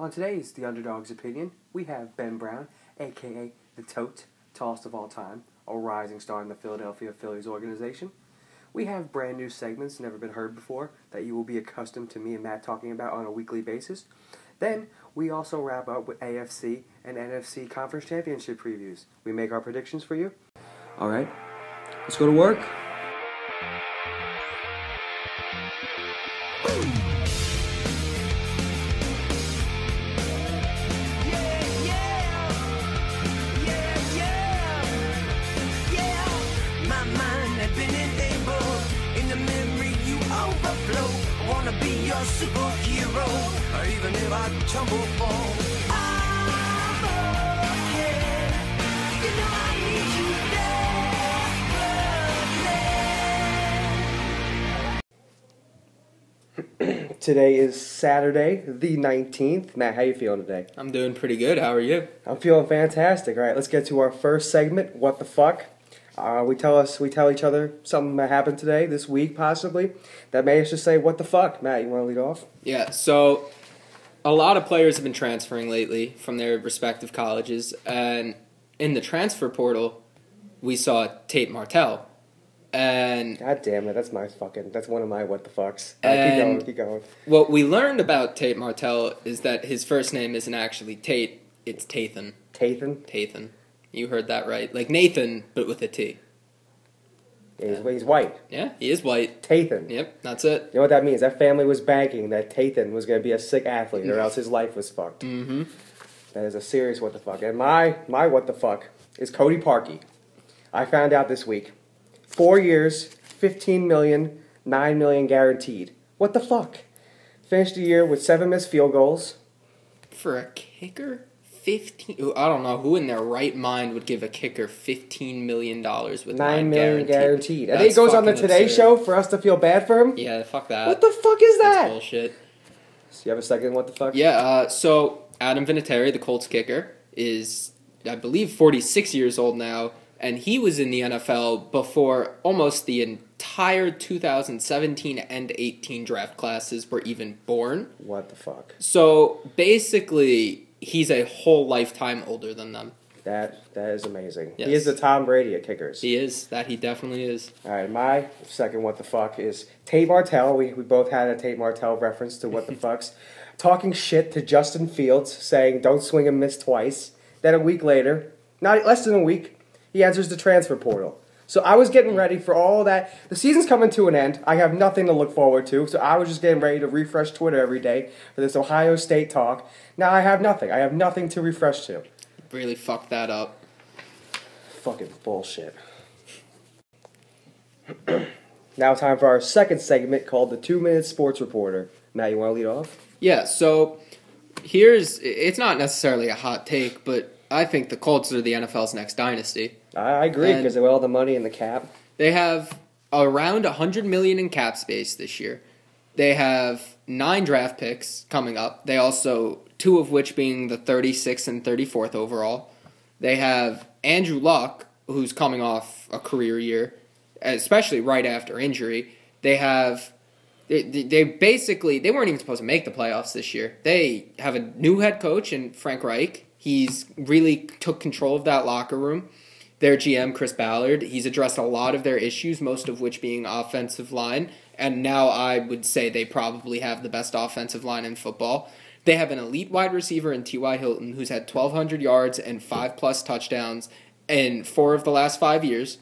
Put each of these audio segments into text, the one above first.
On today's The Underdog's Opinion, we have Ben Brown, aka the Tote, tallest of all time, a rising star in the Philadelphia Phillies organization. We have brand new segments never been heard before that you will be accustomed to me and Matt talking about on a weekly basis. Then we also wrap up with AFC and NFC conference championship previews. We make our predictions for you. All right, let's go to work. Superhero, or even if I tumble fall. I'm okay. You know I need you desperately. Today is Saturday, the 19th. Matt, how you feeling today? I'm doing pretty good. How are you? I'm feeling fantastic. All right, let's get to our first segment. What the fuck? Uh, we tell us we tell each other something that happened today, this week, possibly that made us just say what the fuck. Matt, you want to lead off? Yeah, so a lot of players have been transferring lately from their respective colleges, and in the transfer portal, we saw Tate Martell. And God damn it, that's my fucking. That's one of my what the fucks. Right, keep going, keep going. what we learned about Tate Martell is that his first name isn't actually Tate, it's Tathan. Tathan, Tathan. You heard that right. Like Nathan, but with a T. he's, he's white. Yeah, he is white. Tathan. Yep, that's it. You know what that means? That family was banking that Tathan was going to be a sick athlete, or else his life was fucked. Mm-hmm. That is a serious what the fuck. And my my what the fuck is Cody Parkey. I found out this week. Four years, 15 million, 9 million guaranteed. What the fuck? Finished the year with seven missed field goals. For a kicker? 15 I don't know who in their right mind would give a kicker 15 million dollars with Nine nine million guaranteed. guaranteed. And That's goes on the Today absurd. Show for us to feel bad for him? Yeah, fuck that. What the fuck is That's that? bullshit. So you have a second what the fuck? Yeah, uh, so Adam Vinatieri, the Colts kicker, is I believe 46 years old now, and he was in the NFL before almost the entire 2017 and 18 draft classes were even born. What the fuck? So basically, he's a whole lifetime older than them. That that is amazing. He is the Tom Brady of kickers. He is that he definitely is. All right, my second what the fuck is Tate Martell. We, we both had a Tate Martell reference to what the fucks. Talking shit to Justin Fields, saying don't swing and miss twice. Then a week later, not less than a week, he enters the transfer portal. So I was getting ready for all that. The season's coming to an end. I have nothing to look forward to. So I was just getting ready to refresh Twitter every day for this Ohio State talk. Now I have nothing. I have nothing to refresh to. Really fucked that up. Fucking bullshit. now time for our second segment called the Two Minute Sports Reporter. Matt, you want to lead off? Yeah, so here's it's not necessarily a hot take, but I think the Colts are the NFL's next dynasty. I, agree because of all the money in the cap. They have around 100 million in cap space this year. They have 9 draft picks coming up. They also two of which being the 36th and 34th overall. They have Andrew Luck who's coming off a career year, especially right after injury. They have they, they they basically they weren't even supposed to make the playoffs this year. They have a new head coach in Frank Reich. He's really took control of that locker room. Their GM Chris Ballard, he's addressed a lot of their issues, most of which being offensive line, and now I would say they probably have the best offensive line in football. They have an elite wide receiver in T.Y. Hilton who's had 1,200 yards and five plus touchdowns in four of the last five years.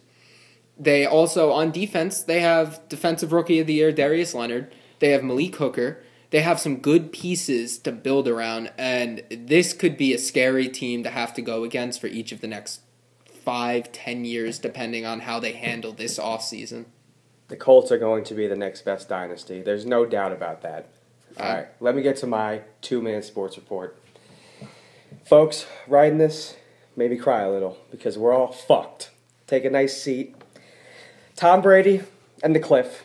They also on defense they have defensive rookie of the year Darius Leonard. They have Malik Hooker. They have some good pieces to build around, and this could be a scary team to have to go against for each of the next five, ten years, depending on how they handle this offseason. The Colts are going to be the next best dynasty. There's no doubt about that. Uh, all right, let me get to my two minute sports report. Folks, writing this made me cry a little because we're all fucked. Take a nice seat. Tom Brady and the Cliff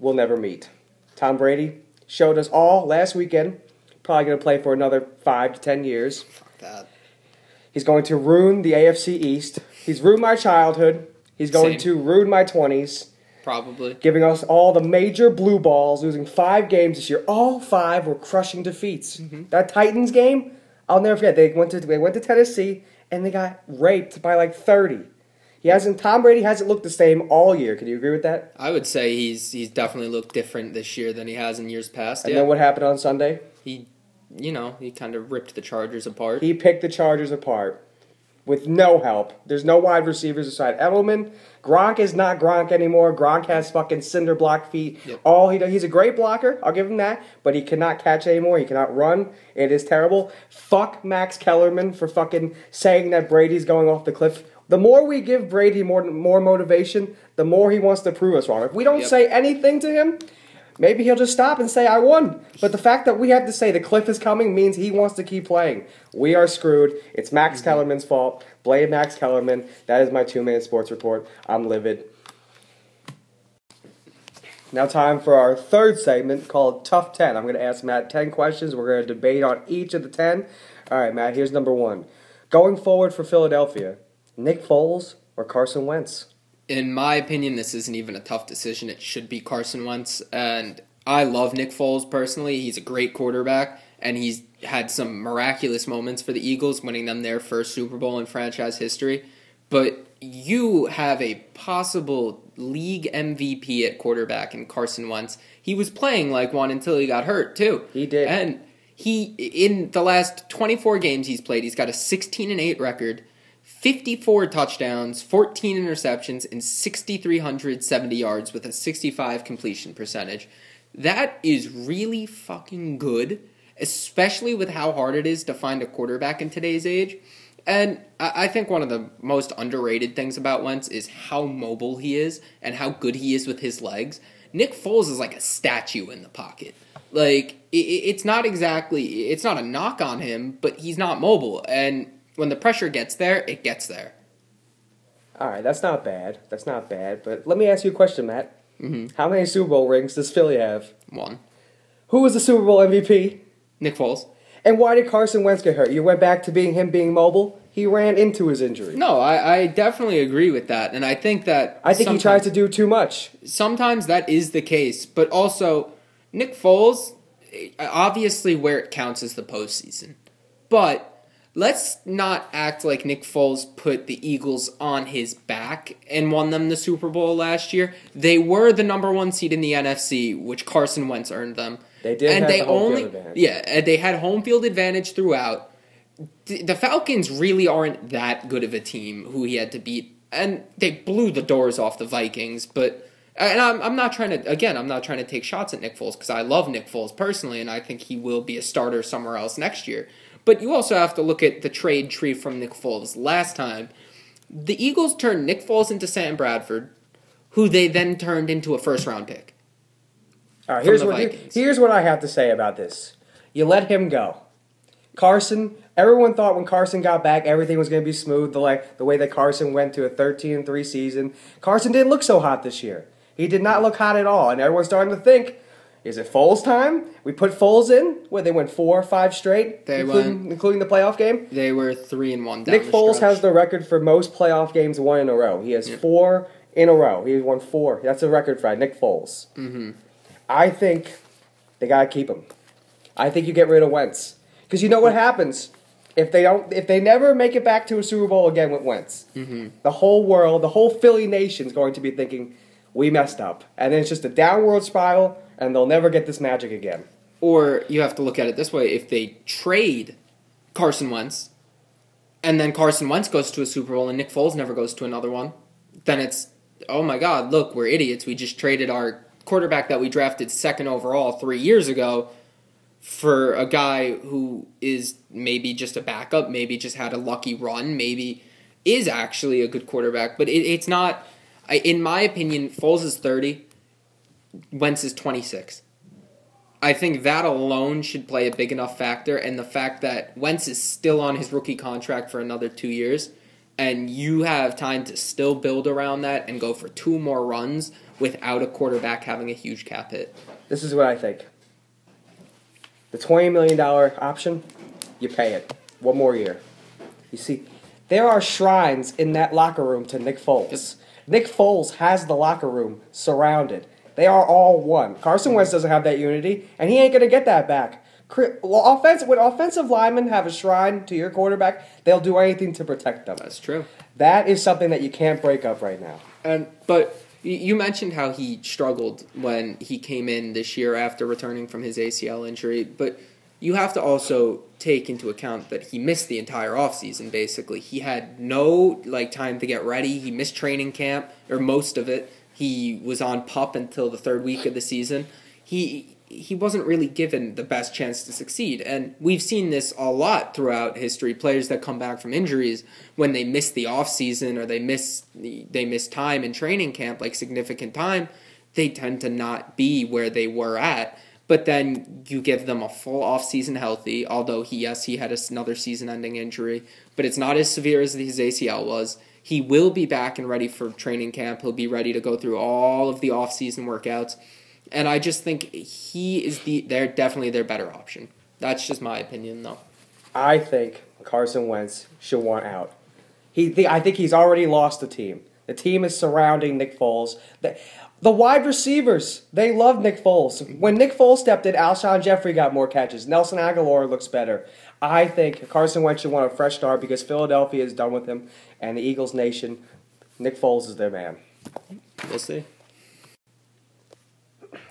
will never meet. Tom Brady showed us all last weekend, probably going to play for another five to ten years. Fuck that. He's going to ruin the AFC East. He's ruined my childhood. He's going Same. to ruin my 20s. probably. giving us all the major blue balls, losing five games this year. All five were crushing defeats. Mm-hmm. That Titans game, I'll never forget. They went to they went to Tennessee and they got raped by like thirty. He hasn't. Tom Brady hasn't looked the same all year. Can you agree with that? I would say he's he's definitely looked different this year than he has in years past. And yeah, then what happened on Sunday? he, you know, he kind of ripped the Chargers apart. He picked the Chargers apart with no help. There's no wide receivers aside Edelman. Gronk is not Gronk anymore. Gronk has fucking cinder block feet. Yep. All he does, he's a great blocker. I'll give him that, but he cannot catch anymore. He cannot run. It is terrible. Fuck Max Kellerman for fucking saying that Brady's going off the cliff. The more we give Brady more more motivation, the more he wants to prove us wrong. If we don't Yep. say anything to him, maybe he'll just stop and say I won. But the fact that we have to say the cliff is coming means he wants to keep playing. We are screwed. It's Max Mm-hmm. Kellerman's fault. Blame Max Kellerman. That is my two minute sports report. I'm livid. Now, time for our third segment called Tough 10. I'm going to ask Matt 10 questions. We're going to debate on each of the 10. All right, Matt, here's number one. Going forward for Philadelphia, Nick Foles or Carson Wentz? In my opinion, this isn't even a tough decision. It should be Carson Wentz. And I love Nick Foles personally. He's a great quarterback, and he's had some miraculous moments for the Eagles, winning them their first Super Bowl in franchise history. But you have a possible league MVP at quarterback in Carson Wentz. He was playing like one until he got hurt, too. He did. And he, in the last 24 games he's played, he's got a 16 and 8 record. 54 touchdowns, 14 interceptions, and 6,370 yards with a 65 completion percentage. That is really fucking good, especially with how hard it is to find a quarterback in today's age. And I think one of the most underrated things about Wentz is how mobile he is and how good he is with his legs. Nick Foles is like a statue in the pocket. Like it's not exactly it's not a knock on him, but he's not mobile. And when the pressure gets there, it gets there. All right, that's not bad. That's not bad. But let me ask you a question, Matt. Mm-hmm. How many Super Bowl rings does Philly have? One. Who was the Super Bowl MVP? Nick Foles. And why did Carson Wentz get hurt? You went back to being him being mobile. He ran into his injury. No, I, I definitely agree with that, and I think that I think he tries to do too much. sometimes that is the case, but also Nick Foles, obviously where it counts is the postseason. But let's not act like Nick Foles put the Eagles on his back and won them the Super Bowl last year. They were the number one seed in the NFC, which Carson Wentz earned them. They did and have they the only advantage. yeah, they had home field advantage throughout. The the Falcons really aren't that good of a team who he had to beat, and they blew the doors off the Vikings. But and I'm, I'm not trying to again, I'm not trying to take shots at Nick Foles because I love Nick Foles personally, and I think he will be a starter somewhere else next year. But you also have to look at the trade tree from Nick Foles. Last time, the Eagles turned Nick Foles into Sam Bradford, who they then turned into a first round pick. All right, here's what here's what I have to say about this. You let him go. Carson, everyone thought when Carson got back everything was going to be smooth. The like the way that Carson went to a 13 3 season. Carson didn't look so hot this year. He did not look hot at all, and everyone's starting to think, is it Foles time? We put Foles in. Where they went four or five straight, They including, went- including the playoff game. They were three and one. Down Nick Foles stretch. has the record for most playoff games won in a row. He has four in a row. He won four. That's a record for Nick Foles. Mm-hmm. I think they gotta keep him. I think you get rid of Wentz because you know what happens if they don't. If they never make it back to a Super Bowl again with Wentz, mm-hmm. the whole world, the whole Philly nation's going to be thinking we messed up, and then it's just a downward spiral, and they'll never get this magic again. Or you have to look at it this way: if they trade Carson Wentz, and then Carson Wentz goes to a Super Bowl and Nick Foles never goes to another one, then it's oh my God, look, we're idiots. We just traded our quarterback that we drafted second overall three years ago for a guy who is maybe just a backup, maybe just had a lucky run, maybe is actually a good quarterback, but it, it's not. In my opinion, Foles is thirty, Wentz is twenty six. I think that alone should play a big enough factor, and the fact that Wentz is still on his rookie contract for another two years, and you have time to still build around that and go for two more runs without a quarterback having a huge cap hit. This is what I think. The twenty million dollar option, you pay it one more year. You see, there are shrines in that locker room to Nick Foles. Nick Foles has the locker room surrounded. They are all one. Carson Wentz doesn't have that unity, and he ain't gonna get that back. Well, offense when offensive linemen have a shrine to your quarterback, they'll do anything to protect them. That's true. That is something that you can't break up right now. And but you mentioned how he struggled when he came in this year after returning from his ACL injury, but you have to also take into account that he missed the entire offseason basically. He had no like time to get ready. He missed training camp or most of it. He was on pup until the third week of the season. He he wasn't really given the best chance to succeed. And we've seen this a lot throughout history. Players that come back from injuries when they miss the off season or they miss they miss time in training camp, like significant time, they tend to not be where they were at. But then you give them a full off season healthy, although he yes, he had another season ending injury, but it's not as severe as his ACL was. He will be back and ready for training camp. He'll be ready to go through all of the off season workouts and I just think he is the they're definitely their better option. That's just my opinion, though. I think Carson Wentz should want out. He, the, I think he's already lost the team. The team is surrounding Nick Foles. The, the wide receivers, they love Nick Foles. When Nick Foles stepped in, Alshon Jeffery got more catches. Nelson Agholor looks better. I think Carson Wentz should want a fresh start because Philadelphia is done with him, and the Eagles Nation, Nick Foles is their man. We'll see.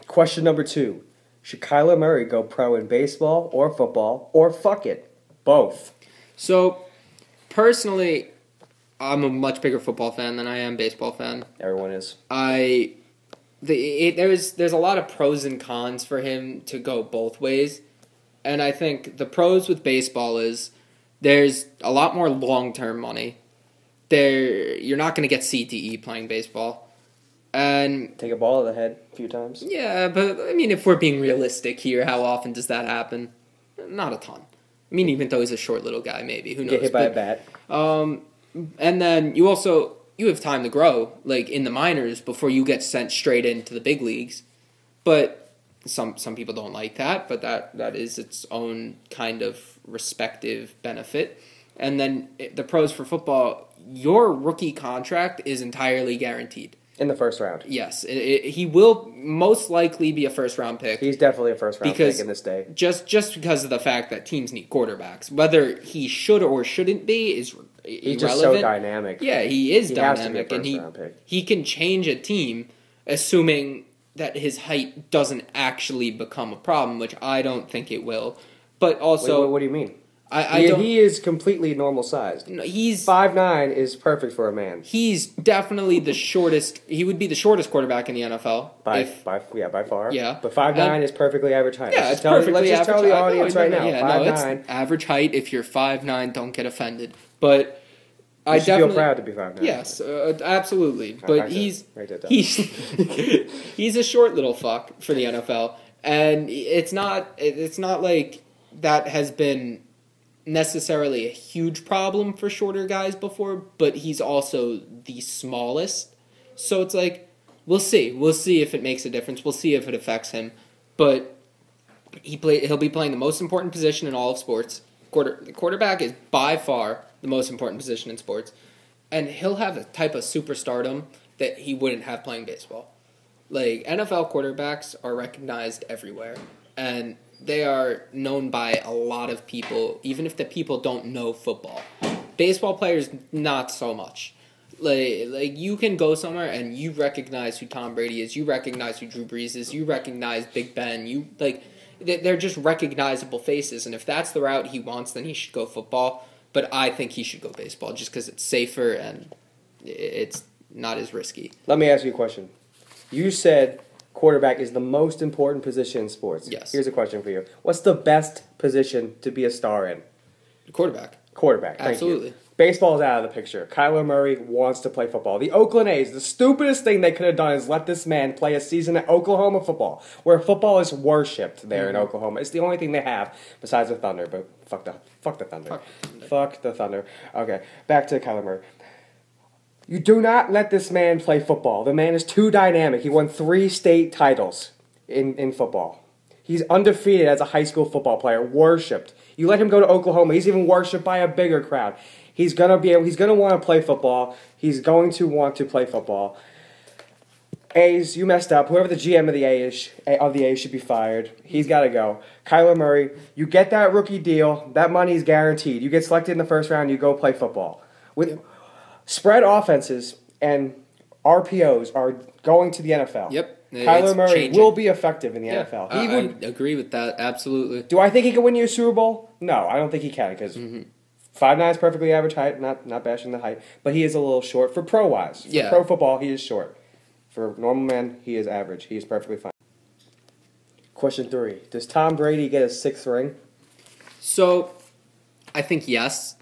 Question number two: Should Kyler Murray go pro in baseball or football, or fuck it, both? So, personally, I'm a much bigger football fan than I am baseball fan. Everyone is. I the it, there's there's a lot of pros and cons for him to go both ways, and I think the pros with baseball is there's a lot more long term money. There, you're not going to get CTE playing baseball, and Take a ball to the head a few times. Yeah, but I mean, if we're being realistic here, how often does that happen? Not a ton. I mean, even though he's a short little guy, maybe who knows? Get hit by a bat. um, and then you also you have time to grow, like in the minors, before you get sent straight into the big leagues. But some some people don't like that, but that that is its own kind of respective benefit. And then it- the pros for football, your rookie contract is entirely guaranteed. In the first round. Yes, it, it, he will most likely be a first round pick He's definitely a first round Because- pick in this day. just just because of the fact that teams need quarterbacks. Whether he should or shouldn't be is He's irrelevant. just so dynamic. Yeah, he is He has to be a dynamic, and he round pick. he can change a team, assuming that his height doesn't actually become a problem, which I don't think it will. But Wait, also, what, what do you mean? I, I he, he is completely normal sized. no, he's Five nine is perfect for a man. he's definitely the shortest. He would be the shortest quarterback in the NFL. By, if by yeah, by far. Yeah. But five nine And- is perfectly average height. Yeah, let's it's tell, perfectly let's just tell the height. audience No, right no, now. Yeah, five no, nine. average height. If you're five nine, don't get offended. But I You should definitely feel proud to be five nine. Yes, uh, absolutely. But I- he's he's he's a short little fuck for the NFL, and it's not it's not like that has been necessarily a huge problem for shorter guys before. But he's also the smallest, so it's like we'll see. We'll see if it makes a difference. We'll see if it affects him. But he play he'll be playing the most important position in all of sports. Quarter the quarterback is by far the most important position in sports, and he'll have a type of superstardom that he wouldn't have playing baseball. Like NFL quarterbacks are recognized everywhere, and they are known by a lot of people, even if the people don't know football. Baseball players, not so much. Like, like you can go somewhere and you recognize who Tom Brady is, you recognize who Drew Brees is, you recognize Big Ben, you like they- they're just recognizable faces. And if that's the route he wants, then he should go football. But I think he should go baseball just because it's safer and it's not as risky. Let me ask you a question. You said quarterback is the most important position in sports. Yes. Here's a question for you. What's the best position to be a star in? Quarterback. Quarterback. Thank Absolutely. Baseball is out of the picture. Kyler Murray wants to play football. The Oakland A's, the stupidest thing they could have done is let this man play a season at Oklahoma football, where football is worshipped there Mm-hmm. in Oklahoma. It's the only thing they have besides the Thunder, but fuck the fuck the Thunder. Fuck the Thunder. Fuck the Thunder. Okay, back to Kyler Murray. You do not let this man play football. The man is too dynamic. He won three state titles in, in football. He's undefeated as a high school football player, worshipped. You let him go to Oklahoma. He's even worshipped by a bigger crowd. He's gonna be able. He's gonna want to play football. He's going to want to play football. A's, you messed up. Whoever the GM of the A's of the A's should be fired. He's got to go. Kyler Murray, you get that rookie deal. That money is guaranteed. You get selected in the first round. You go play football. With spread offenses and RPOs are going to the NFL. Yep. Kyler It's Murray changing. will be effective in the Yeah, NFL. I, He would. I agree with that. Absolutely. Do I think he can win you a Super Bowl? No, I don't think he can because Mm-hmm. Five nine is perfectly average height. Not not bashing the height, but he is a little short for pro wise. For Yeah. pro football, he is short. For normal man, he is average. He is perfectly fine. Question three: Does Tom Brady get a sixth ring? So, I think yes.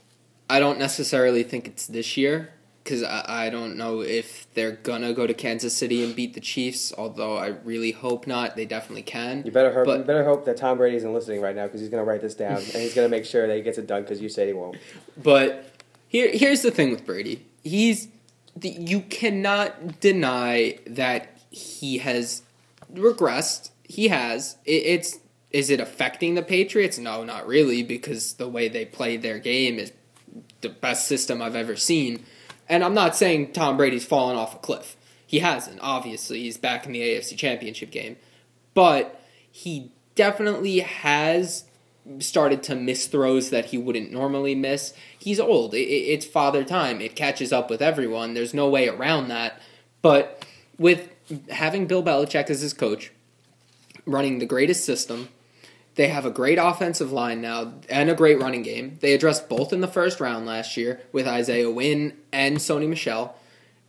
I don't necessarily think it's this year because I, I don't know if they're gonna go to Kansas City and beat the Chiefs. Although I really hope not. They definitely can. You better hope. But- you better hope that Tom Brady isn't listening right now because he's to write this down and he's to make sure that he gets it done because you said he won't. But here, here's the thing with Brady. He's the, you cannot deny that he has regressed. He has. It, it's is it affecting the Patriots? No, not really, because the way they play their game is the best system I've ever seen. And I'm not saying Tom Brady's fallen off a cliff. He hasn't. Obviously, he's back in the AFC Championship game, but he definitely has started to miss throws that he wouldn't normally miss. He's old. It, it- it's father time. It catches up with everyone. There's no way around that. But with having Bill Belichick as his coach, running the greatest system, they have a great offensive line now and a great running game. They addressed both in the first round last year with Isaiah Wynn and Sony Michel.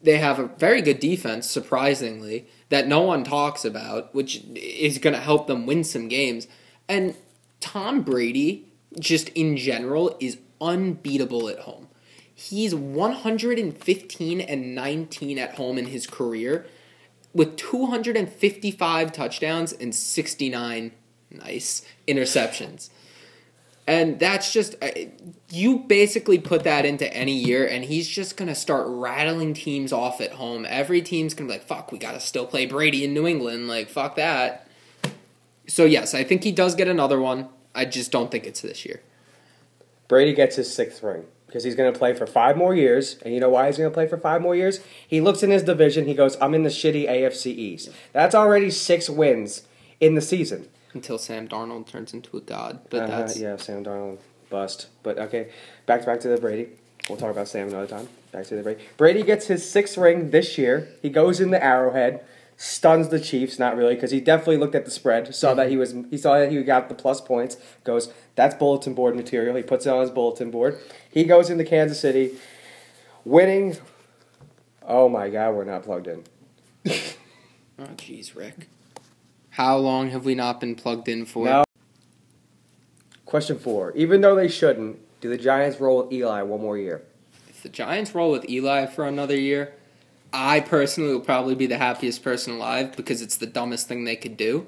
They have a very good defense, surprisingly, that no one talks about, which is going to help them win some games. And Tom Brady, just in general, is unbeatable at home. He's 115 and 19 at home in his career with 255 touchdowns and 69 nice interceptions. And that's just you basically put that into any year, and he's just gonna start rattling teams off at home. Every team's gonna be like, "Fuck, we gotta still play Brady in New England." Like, fuck that. So yes, I think he does get another one. I just don't think it's this year. Brady gets his sixth ring because he's going to play for five more years. And you know why he's going to play for five more years? He looks in his division. He goes, I'm in the shitty AFC East. That's already six wins in the season. Until Sam Darnold turns into a god, but Uh-huh, that's yeah, Sam Darnold bust. But okay, back back to the Brady. We'll talk about Sam another time. Back to the Brady. Brady gets his sixth ring this year. He goes in the Arrowhead, stuns the Chiefs. Not really, because he definitely looked at the spread, saw that he was he saw that he got the plus points. Goes, that's bulletin board material. He puts it on his bulletin board. He goes into Kansas City, winning. Oh my God, we're not plugged in. oh jeez, Rick. How long have we not been plugged in for? No. Question four. Even though they shouldn't, do the Giants roll with Eli one more year? If the Giants roll with Eli for another year, I personally will probably be the happiest person alive because it's the dumbest thing they could do.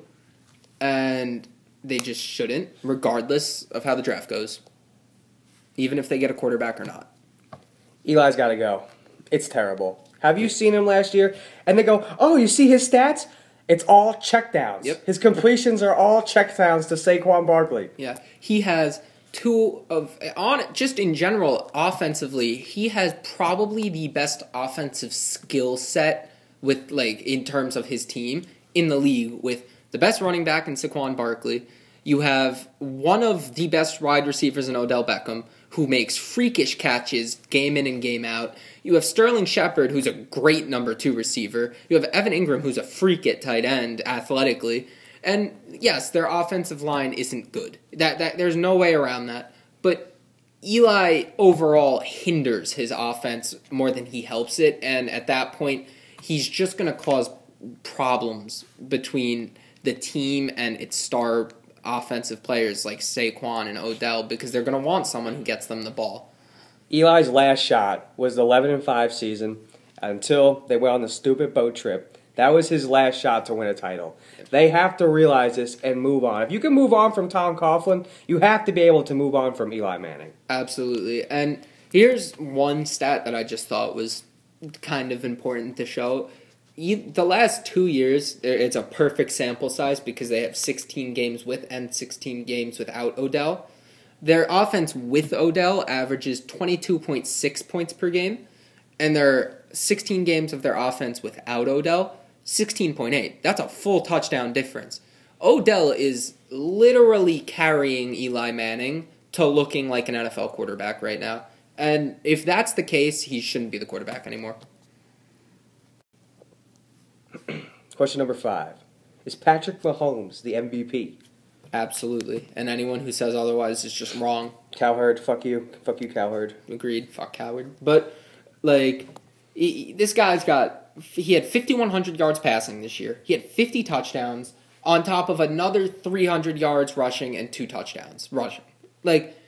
And they just shouldn't, regardless of how the draft goes. Even if they get a quarterback or not. Eli's got to go. It's terrible. Have you seen him last year? And they go, oh, you see his stats? It's all checkdowns. Yep. His completions are all checkdowns to Saquon Barkley. Yeah, he has two of on just in general offensively. He has probably the best offensive skill set with like in terms of his team in the league with the best running back in Saquon Barkley. You have one of the best wide receivers in Odell Beckham, who makes freakish catches game in and game out. You have Sterling Shepard, who's a great number two receiver. You have Evan Engram, who's a freak at tight end athletically. And yes, their offensive line isn't good. That that there's no way around that. But Eli overall hinders his offense more than he helps it, and at that point, he's just going to cause problems between the team and its star offensive players like Saquon and Odell because they're going to want someone who gets them the ball. Eli's last shot was the 11 and 5 season until they went on the stupid boat trip. That was his last shot to win a title. They have to realize this and move on. If you can move on from Tom Coughlin, you have to be able to move on from Eli Manning. Absolutely. And here's one stat that I just thought was kind of important to show. You, the last two years, it's a perfect sample size because they have 16 games with and 16 games without Odell. Their offense with Odell averages 22.6 points per game, and their 16 games of their offense without Odell, 16.8. That's a full touchdown difference. Odell is literally carrying Eli Manning to looking like an NFL quarterback right now. And if that's the case, he shouldn't be the quarterback anymore. Question number five: Is Patrick Mahomes the MVP? Absolutely. And anyone who says otherwise is just wrong. Cowherd, fuck you, fuck you, Cowherd. Agreed. Fuck Howard. But like, he, he- this guy's got. He had 5,100 yards passing this year. He had 50 touchdowns on top of another 300 yards rushing and two touchdowns rushing. Like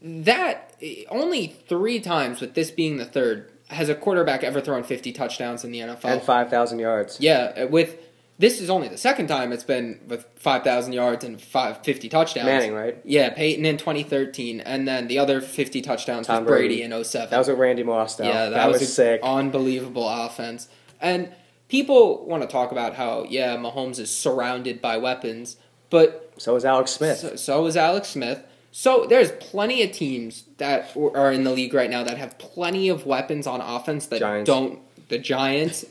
that. Eh, only three times, with this being the third, has a quarterback ever thrown 50 touchdowns in the NFL. And five thousand yards. Yeah, uh, with this is only the second time it's been with 5,000 yards and five, 50 touchdowns. Manning, right? Yeah, Peyton in 2013, and then the other 50 touchdowns Tom was Brady, Brady. in 07. That was with Randy Moss. Though. yeah, that, was, a sick. unbelievable offense. And people want to talk about how, yeah, Mahomes is surrounded by weapons, but So is Alex Smith. so, so is Alex Smith. So there's plenty of teams that are in the league right now that have plenty of weapons on offense that Giants. don't. The Giants,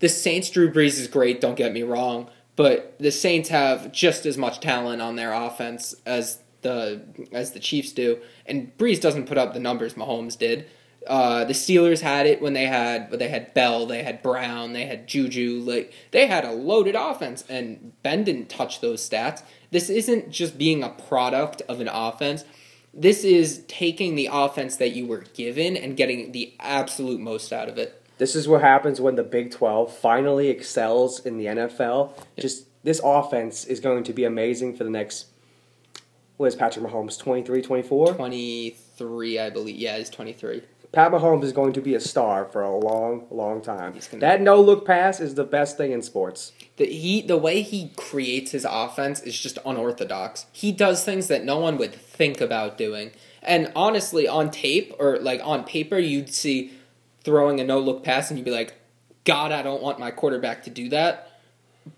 the Saints. Drew Brees is great. Don't get me wrong, but the Saints have just as much talent on their offense as the as the Chiefs do, and Brees doesn't put up the numbers Mahomes did. Uh, the Steelers had it when they had they had Bell, they had Brown, they had Juju. Like they had a loaded offense, and Ben didn't touch those stats. This isn't just being a product of an offense. This is taking the offense that you were given and getting the absolute most out of it. This is what happens when the Big 12 finally excels in the NFL. Just this offense is going to be amazing for the next what is Patrick Mahomes 23 24? 23, I believe. Yeah, he's 23. Pat Mahomes is going to be a star for a long long time. That no look pass is the best thing in sports. The he the way he creates his offense is just unorthodox. He does things that no one would think about doing. And honestly, on tape or like on paper, you'd see throwing a no look pass and you'd be like, God, I don't want my quarterback to do that.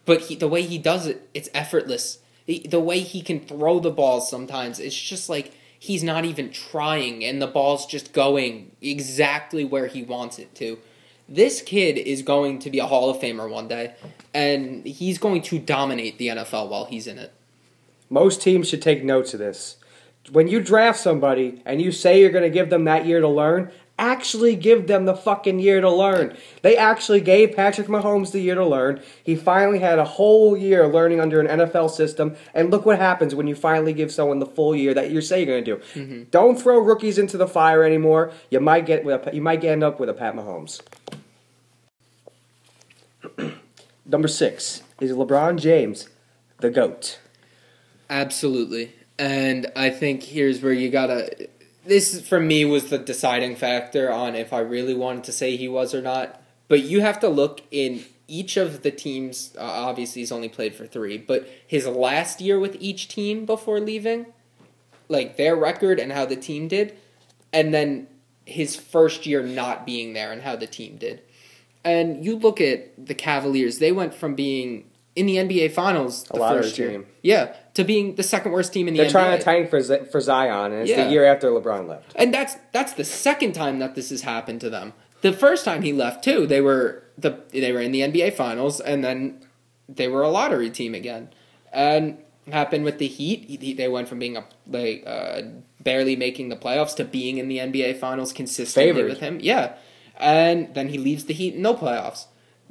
But he, the way he does it, it's effortless. He, the way he can throw the balls sometimes, it's just like he's not even trying and the ball's just going exactly where he wants it to. This kid is going to be a Hall of Famer one day, and he's going to dominate the NFL while he's in it. Most teams should take notes of this. When you draft somebody and you say you're going to give them that year to learn, actually give them the fucking year to learn. They actually gave Patrick Mahomes the year to learn. He finally had a whole year learning under an NFL system, and look what happens when you finally give someone the full year that you say you're going to do. Mm-hmm. Don't throw rookies into the fire anymore. You might get with a, you might end up with a Pat Mahomes. Number six is LeBron James, the goat. Absolutely. And I think here's where you gotta. This, for me, was the deciding factor on if I really wanted to say he was or not. But you have to look in each of the teams. Uh, obviously, he's only played for three, but his last year with each team before leaving, like their record and how the team did, and then his first year not being there and how the team did. And you look at the Cavaliers, they went from being in the NBA Finals the first year. team. Yeah, to being the second worst team in the They're NBA. trying to tank for Z- for Zion, and it's Yeah. the year after LeBron left. and that's that's the second time that this has happened to them. The first time he left too, they were the they were in the NBA Finals, and then they were a lottery team again. And happened with the Heat. He- he- They went from being a like uh, barely making the playoffs to being in the NBA Finals consistently Favored. with him. Yeah, and then he leaves the Heat, in no playoffs.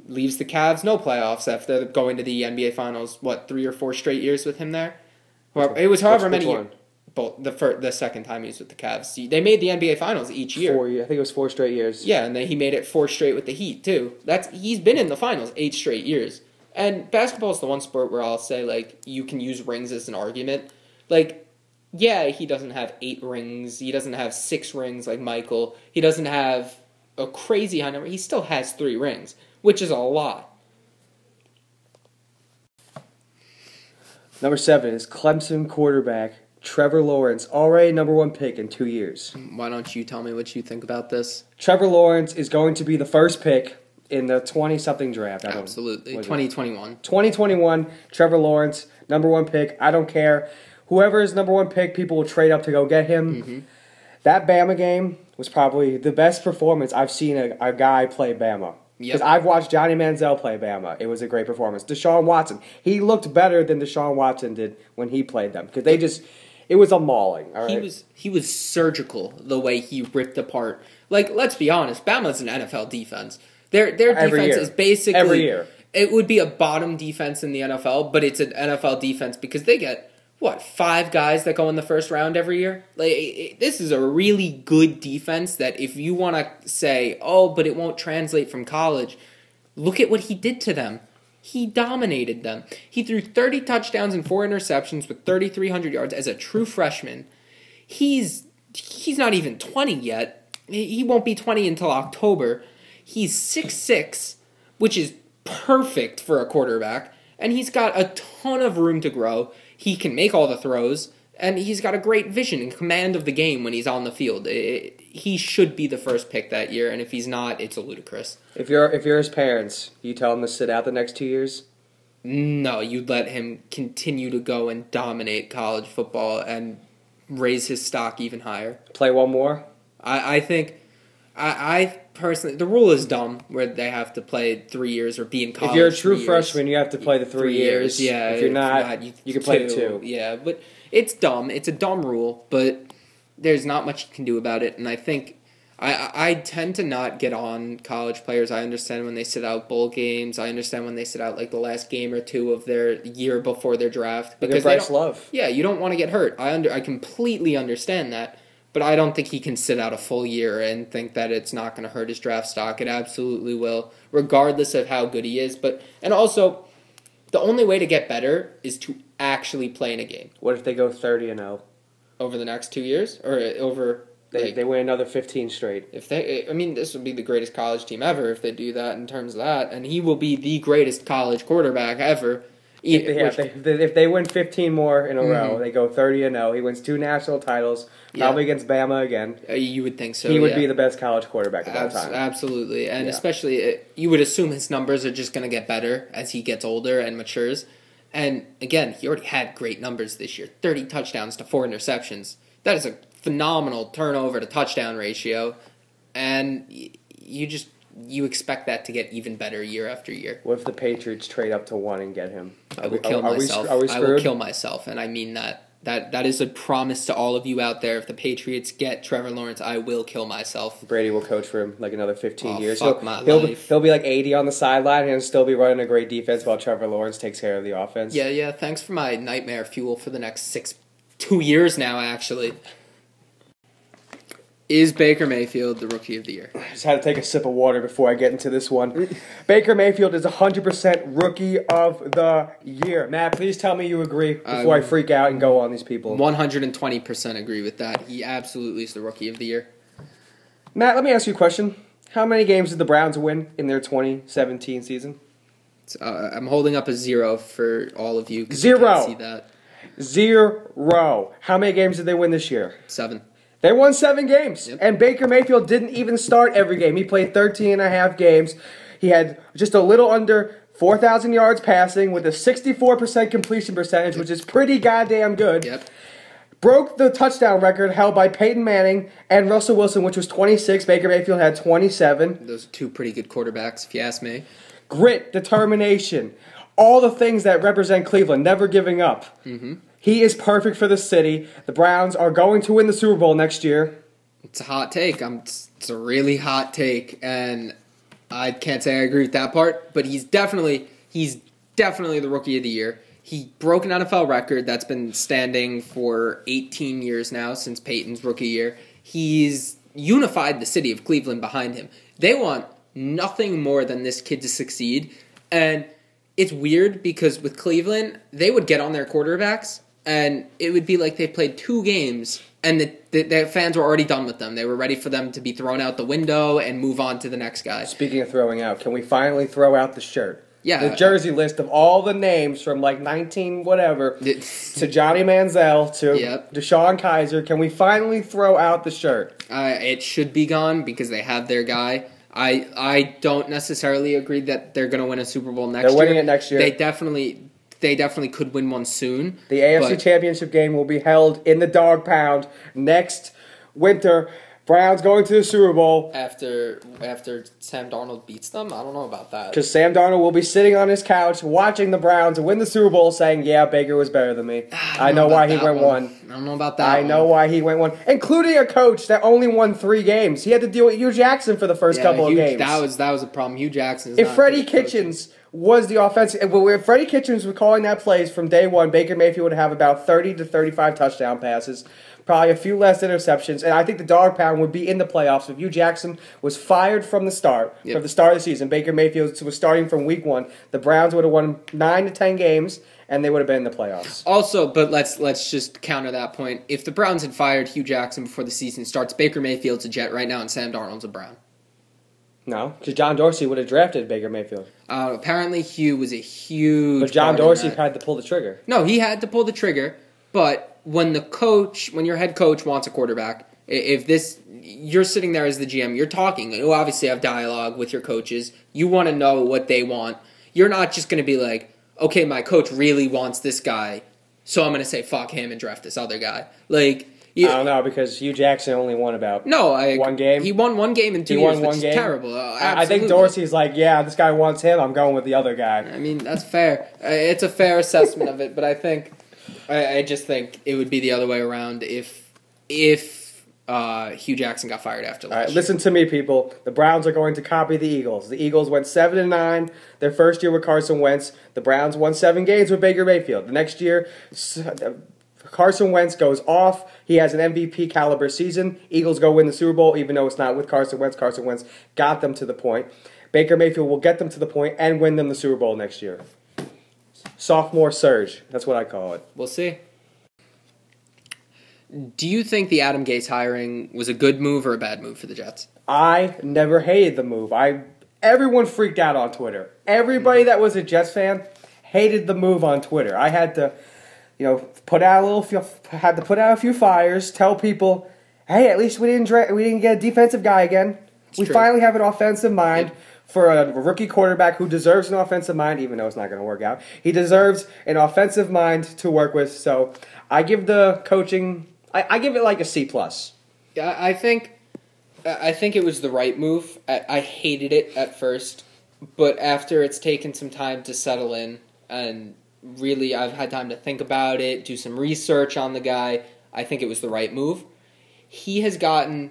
Leaves the Cavs, no playoffs after going to the NBA Finals. What three or four straight years with him there? Well, it was however many. one? Both the fir- the second time he was with the Cavs, they made the NBA Finals each year. Four, I think it was four straight years. Yeah, and then he made it four straight with the Heat too. That's he's been in the finals eight straight years. And basketball is the one sport where I'll say like you can use rings as an argument. Like, yeah, he doesn't have eight rings. He doesn't have six rings like Michael. He doesn't have a crazy high number. He still has three rings, which is a lot. Number seven is Clemson quarterback Trevor Lawrence, already number one pick in two years. Why don't you tell me what you think about this? Trevor Lawrence is going to be the first pick in the twenty-something draft. I Absolutely, what is twenty twenty one. 2021, Trevor Lawrence, number one pick. I don't care whoever is number one pick, people will trade up to go get him. Mm-hmm. That Bama game was probably the best performance I've seen a, a guy play Bama. Because Yep. I've watched Johnny Manziel play Bama. It was a great performance. Deshaun Watson, he looked better than Deshaun Watson did when he played them. Because they just, it was a mauling. All right? He was he was surgical the way he ripped apart. Like let's be honest, Bama's an NFL defense. Their their Every defense year. is basically Every year. It would be a bottom defense in the NFL, but it's an NFL defense because they get what five guys that go in the first round every year. Like it, this is a really good defense. That if you want to say, oh, but it won't translate from college, look at what he did to them. He dominated them. He threw 30 touchdowns and four interceptions with 3,300 yards as a true freshman. He's he's not even 20 yet. He he won't be 20 until October. He's 6'6", which is perfect for a quarterback, and he's got a ton of room to grow. He can make all the throws, and he's got a great vision and command of the game when he's on the field. It- he should be the first pick that year, and if he's not, it's a ludicrous. if you're if you're his parents, you tell him to sit out the next two years. No, you'd let him continue to go and dominate college football and raise his stock even higher. Play one more. I, I think, I, I personally, the rule is dumb where they have to play three years or be in college. if you're a three true years. freshman, you have to play the three, years. Yeah, If you're not, you, can play two. Yeah, but it's dumb. It's a dumb rule, but there's not much you can do about it. And I think I I tend to not get on college players. I understand when they sit out bowl games. I understand when they sit out like the last game or two of their year before their draft Because Bryce Love. Yeah, you don't want to get hurt. I under I completely understand that. But I don't think he can sit out a full year and think that it's not going to hurt his draft stock. It absolutely will, regardless of how good he is. But and also, the only way to get better is to actually play in a game What if they go thirty and zero? over the next two years or uh, over. They like, they win another fifteen straight. if they, I mean, this would be the greatest college team ever if they do that in terms of that, and he will be the greatest college quarterback ever. E- Yeah, which- if, they, if they win 15 more in a row, Mhm. they go 30 and 0. He wins two national titles, Yeah. probably against Bama again. uh, you would think so. he would yeah. be the best college quarterback of all time. Absolutely, and Yeah. especially uh, you would assume his numbers are just going to get better as he gets older and matures. And again, he already had great numbers this year: thirty touchdowns to four interceptions. That is a phenomenal turnover to touchdown ratio, and y- you just you expect that to get even better year after year. What if the Patriots trade up to one and get him? I will kill are we, myself. Are we I will kill myself, and I mean that. That that is a promise to all of you out there. If the Patriots get Trevor Lawrence, I will kill myself. Brady will coach for him like another 15 Oh, years. fuck he'll, my he'll, life. he'll be like 80 on the sideline and still be running a great defense while Trevor Lawrence takes care of the offense. Yeah, yeah. Thanks for my nightmare fuel for the next six, two years now. Actually, is Baker Mayfield the rookie of the year? I just had to take a sip of water before I get into this one. Baker Mayfield is 100% rookie of the year. Matt, please tell me you agree before I Um, freak out and go on these people. One hundred and twenty percent agree with that. He absolutely is the rookie of the year. Matt, let me ask you a question. How many games did the Browns win in their 2017 season? Uh, I'm holding up a zero for all of you. Zero. You can't see that Zero. How many games did they win this year? seven. They won seven games. Yep. And Baker Mayfield didn't even start every game. He played 13 and a half games. He had just a little under 4,000 yards passing with a 64% completion percentage, which is pretty goddamn good. Yep. Broke the touchdown record held by Peyton Manning and Russell Wilson, which was 26. Baker Mayfield had 27. Those are two pretty good quarterbacks, if you ask me. Grit, determination, all the things that represent Cleveland, never giving up. Mm-hmm. He is perfect for the city. The Browns are going to win the Super Bowl next year. It's a hot take. I'm, it's a really hot take, and I can't say I agree with that part. But he's definitely he's definitely the rookie of the year. He broke an NFL record that's been standing for 18 years now since Peyton's rookie year. He's unified the city of Cleveland behind him. They want nothing more than this kid to succeed, and it's weird because with Cleveland, they would get on their quarterbacks and it would be like they played two games and the, the, the fans were already done with them. They were ready for them to be thrown out the window and move on to the next guy. Speaking of throwing out, can we finally throw out the shirt? Yeah. The jersey list of all the names from like 19 whatever to Johnny Manziel to Yep. DeShone Kizer. Can we finally throw out the shirt? Uh, it should be gone because they have their guy. I I don't necessarily agree that they're going to win a Super Bowl next They're year. winning it next year. They definitely they definitely could win one soon. The AFC Championship game will be held in the Dog Pound next winter. Browns going to the Super Bowl after after Sam Darnold beats them. I don't know about that. because Sam Darnold will be sitting on his couch watching the Browns win the Super Bowl, saying, "Yeah, Baker was better than me. Ah, I, don't know why he went one. I don't know about that. I know why he went one, including a coach that only won three games. He had to deal with Hue Jackson for the first Yeah, couple Hue- of games. That was that was a problem. Hue Jackson. Is if not Freddie good coaching. Was the offensive, if if Freddie Kitchens was calling that plays from day one, Baker Mayfield would have about thirty to thirty-five touchdown passes, probably a few less interceptions, and I think the dog pound would be in the playoffs if Hue Jackson was fired from the start, Yep. from the start of the season. Baker Mayfield was starting from week one. The Browns would have won nine to ten games, and they would have been in the playoffs. Also, but let's let's just counter that point. If the Browns had fired Hue Jackson before the season starts, Baker Mayfield's a Jet right now, and Sam Darnold's a Brown. No, because John Dorsey would have drafted Baker Mayfield, Uh, apparently, Hue was a huge. but John Dorsey had to pull the trigger. No, he had to pull the trigger. But when the coach, when your head coach wants a quarterback, if this, you're sitting there as the GM, you're talking. You obviously have dialogue with your coaches. You want to know what they want. You're not just going to be like, okay, my coach really wants this guy, so I'm going to say fuck him and draft this other guy. Like, you, I don't know because Hue Jackson only won about no, I One game? He won one game in two He years, won one game? terrible. Uh, I I think. Dorsey's like, yeah, this guy wants him. I'm going with the other guy. I mean, that's fair. Uh, It's a fair assessment of it, but I think I, I just think it would be the other way around if if uh, Hue Jackson got fired after last right, year. listen to me, people. The Browns are going to copy the Eagles. The Eagles went seven and nine their first year with Carson Wentz. The Browns won seven games with Baker Mayfield. The next year, s- uh, Carson Wentz goes off. He has an MVP caliber season. Eagles go win the Super Bowl, even though it's not with Carson Wentz. Carson Wentz got them to the point. Baker Mayfield will get them to the point and win them the Super Bowl next year. Sophomore surge. That's what I call it. We'll see. Do you think the Adam Gase hiring was a good move or a bad move for the Jets? I never hated the move. I everyone freaked out on Twitter. Everybody mm-hmm. that was a Jets fan hated the move on Twitter. I had to, you know, put out a little. Had to put out a few fires. Tell people, hey, at least we didn't dra- we didn't get a defensive guy again. we true. finally have an offensive mind. For a rookie quarterback who deserves an offensive mind, even though it's not going to work out, he deserves an offensive mind to work with. So, I give the coaching, I, I give it like a C plus. Yeah, I think I think it was the right move. I, I hated it at first, but after it's taken some time to settle in, and really I've had time to think about it, do some research on the guy. I think it was the right move. He has gotten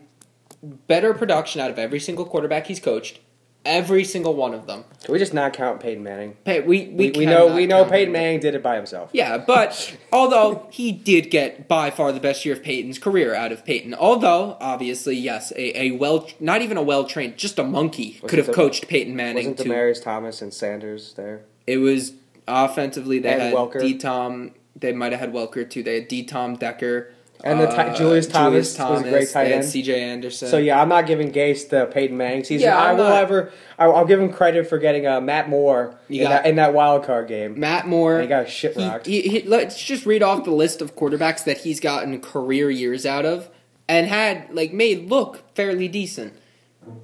better production out of every single quarterback he's coached, every single one of them. Can we just not count Peyton Manning? Hey, we we, We, we know we know Peyton. Manning did it by himself. Yeah, but although he did get by far the best year of Peyton's career out of Peyton, although obviously yes, a, a well not even a well trained, just a monkey Wasn't could have the- coached Peyton Manning. Wasn't To, Demaryius Thomas and Sanders there? it was offensively they And had Welker. D Tom. They might have had Welker too. They had D Tom Decker. And the ti- Julius Thomas was a great tight end. C.J. Anderson. So yeah, I'm not giving Gase the Peyton Manning season. Yeah, I will not- ever. I'll, give him credit for getting uh, Matt Moore in, got- that, in that wild card game. Matt Moore. He got shit He- rocked. he- he- let's just read off the list of quarterbacks that he's gotten career years out of and had like made look fairly decent.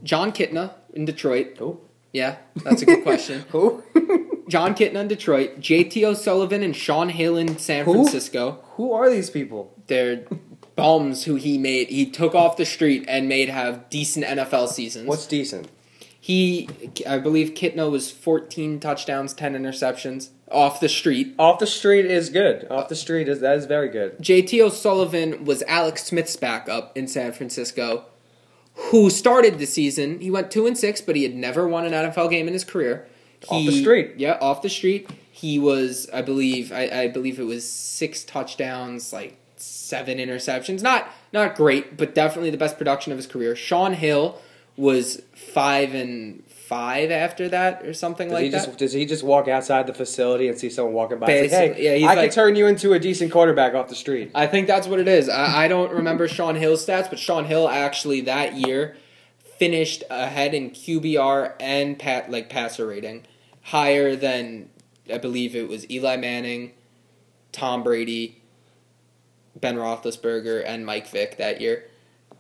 Jon Kitna in Detroit. Who? Yeah, that's a good question. Who? Jon Kitna in Detroit. J.T. O'Sullivan and Shaun Hill in San Who? Francisco. Who are these people? They're bums who he made. He took off the street and made have decent NFL seasons. What's decent? he? I believe Kitna was 14 touchdowns, 10 interceptions off the street. Off the street is good. Off the street is that is very good. JT O'Sullivan was Alex Smith's backup in San Francisco, who started the season. He went two and six, but he had never won an NFL game in his career. Off the street. yeah, off the street. He was, I believe, I, I believe it was six touchdowns, like seven interceptions. Not not great, but definitely the best production of his career. Shaun Hill was five and five after that, or something Does like he that. just does he just walk outside the facility and see someone walking by? and say, hey, yeah, I like- can turn you into a decent quarterback off the street. I think that's what it is. I, I don't remember Shaun Hill's stats, but Shaun Hill actually that year finished ahead in QBR and pat like passer rating, higher than I believe it was Eli Manning, Tom Brady, Ben Roethlisberger, and Mike Vick that year.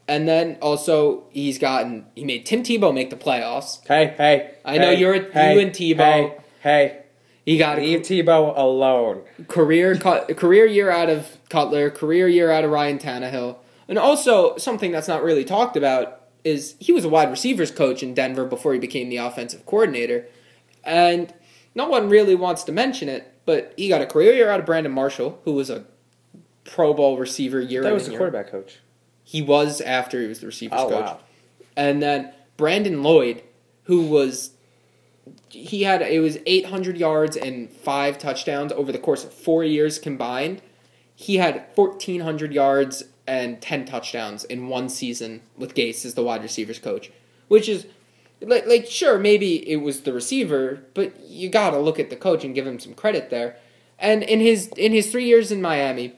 And then also he's gotten he made Tim Tebow make the playoffs. Hey, hey. I know you're- hey, you and Tebow. Hey, hey. He got a Tebow alone. career career year out of Cutler, career year out of Ryan Tannehill, and also something that's not really talked about is he was a wide receivers coach in Denver before he became the offensive coordinator, and no one really wants to mention it, but he got a career year out of Brandon Marshall, who was a Pro Bowl receiver year That was the year- quarterback coach. He was after he was the receivers Oh coach. wow. And then Brandon Lloyd, who was he had it was 800 yards and five touchdowns over the course of four years combined. He had 1,400 yards and 10 touchdowns in one season with Gase as the wide receivers coach, which is like, like sure maybe it was the receiver, but you got to look at the coach and give him some credit there. And in his in his three years in Miami,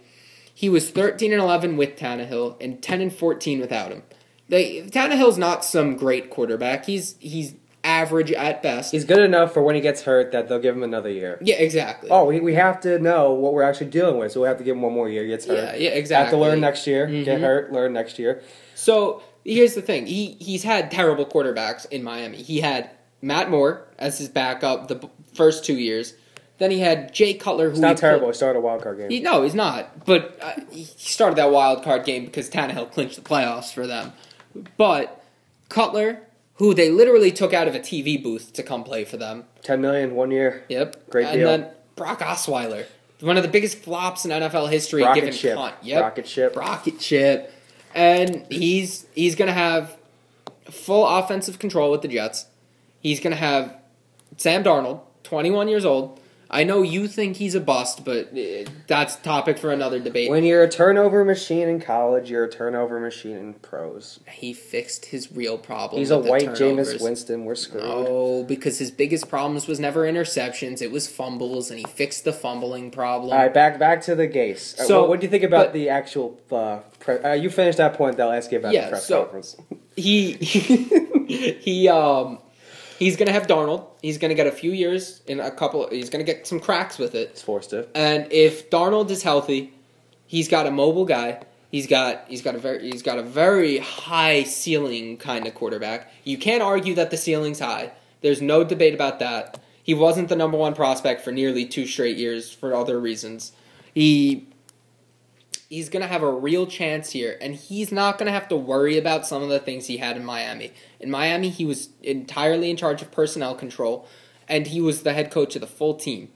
he was 13 and 11 with Tannehill and 10 and 14 without him. Like Tannehill's not some great quarterback. He's he's average at best. He's good enough for when he gets hurt that they'll give him another year. yeah, exactly. Oh, we, we have to know what we're actually dealing with, so we have to give him one more year. He gets hurt. yeah, yeah, exactly. Have to learn next year. Get Mhm. hurt, learn next year. So here's the thing: he he's had terrible quarterbacks in Miami. He had Matt Moore as his backup the first two years. Then he had Jay Cutler, who It's not terrible. put- He started a wild card game. He, no, he's not. But uh, he started that wild card game because Tannehill clinched the playoffs for them. But Cutler, who they literally took out of a TV booth to come play for them. Ten million one year. Yep, Great and deal. then Brock Osweiler, one of the biggest flops in NFL history, Rocket given ship. Yep, Rocket ship. rocket ship, and he's he's gonna have full offensive control with the Jets. He's gonna have Sam Darnold, 21 years old. I know you think he's a bust, but uh, that's topic for another debate. When you're a turnover machine in college, you're a turnover machine in pros. he fixed his real problem. He's a white. Jameis Winston. We're screwed. No, because his biggest problems was never interceptions; it was fumbles, and he fixed the fumbling problem. All right, back back to the Gase. Uh, So, what, what do you think about but- the actual? Uh, pre- uh, you finished that point. They'll ask you about Yeah, the press so- conference. he he um he's gonna have Darnold. He's gonna get a few years in a couple. He's gonna get some cracks with it. It's forced to. And if Darnold is healthy, he's got a mobile guy. He's got he's got a very he's got a very high ceiling kind of quarterback. You can't argue that the ceiling's high. There's no debate about that. He wasn't the number one prospect for nearly two straight years for other reasons. He he's going to have a real chance here and he's not going to have to worry about some of the things he had in Miami. In Miami, he was entirely in charge of personnel control and he was the head coach of the full team.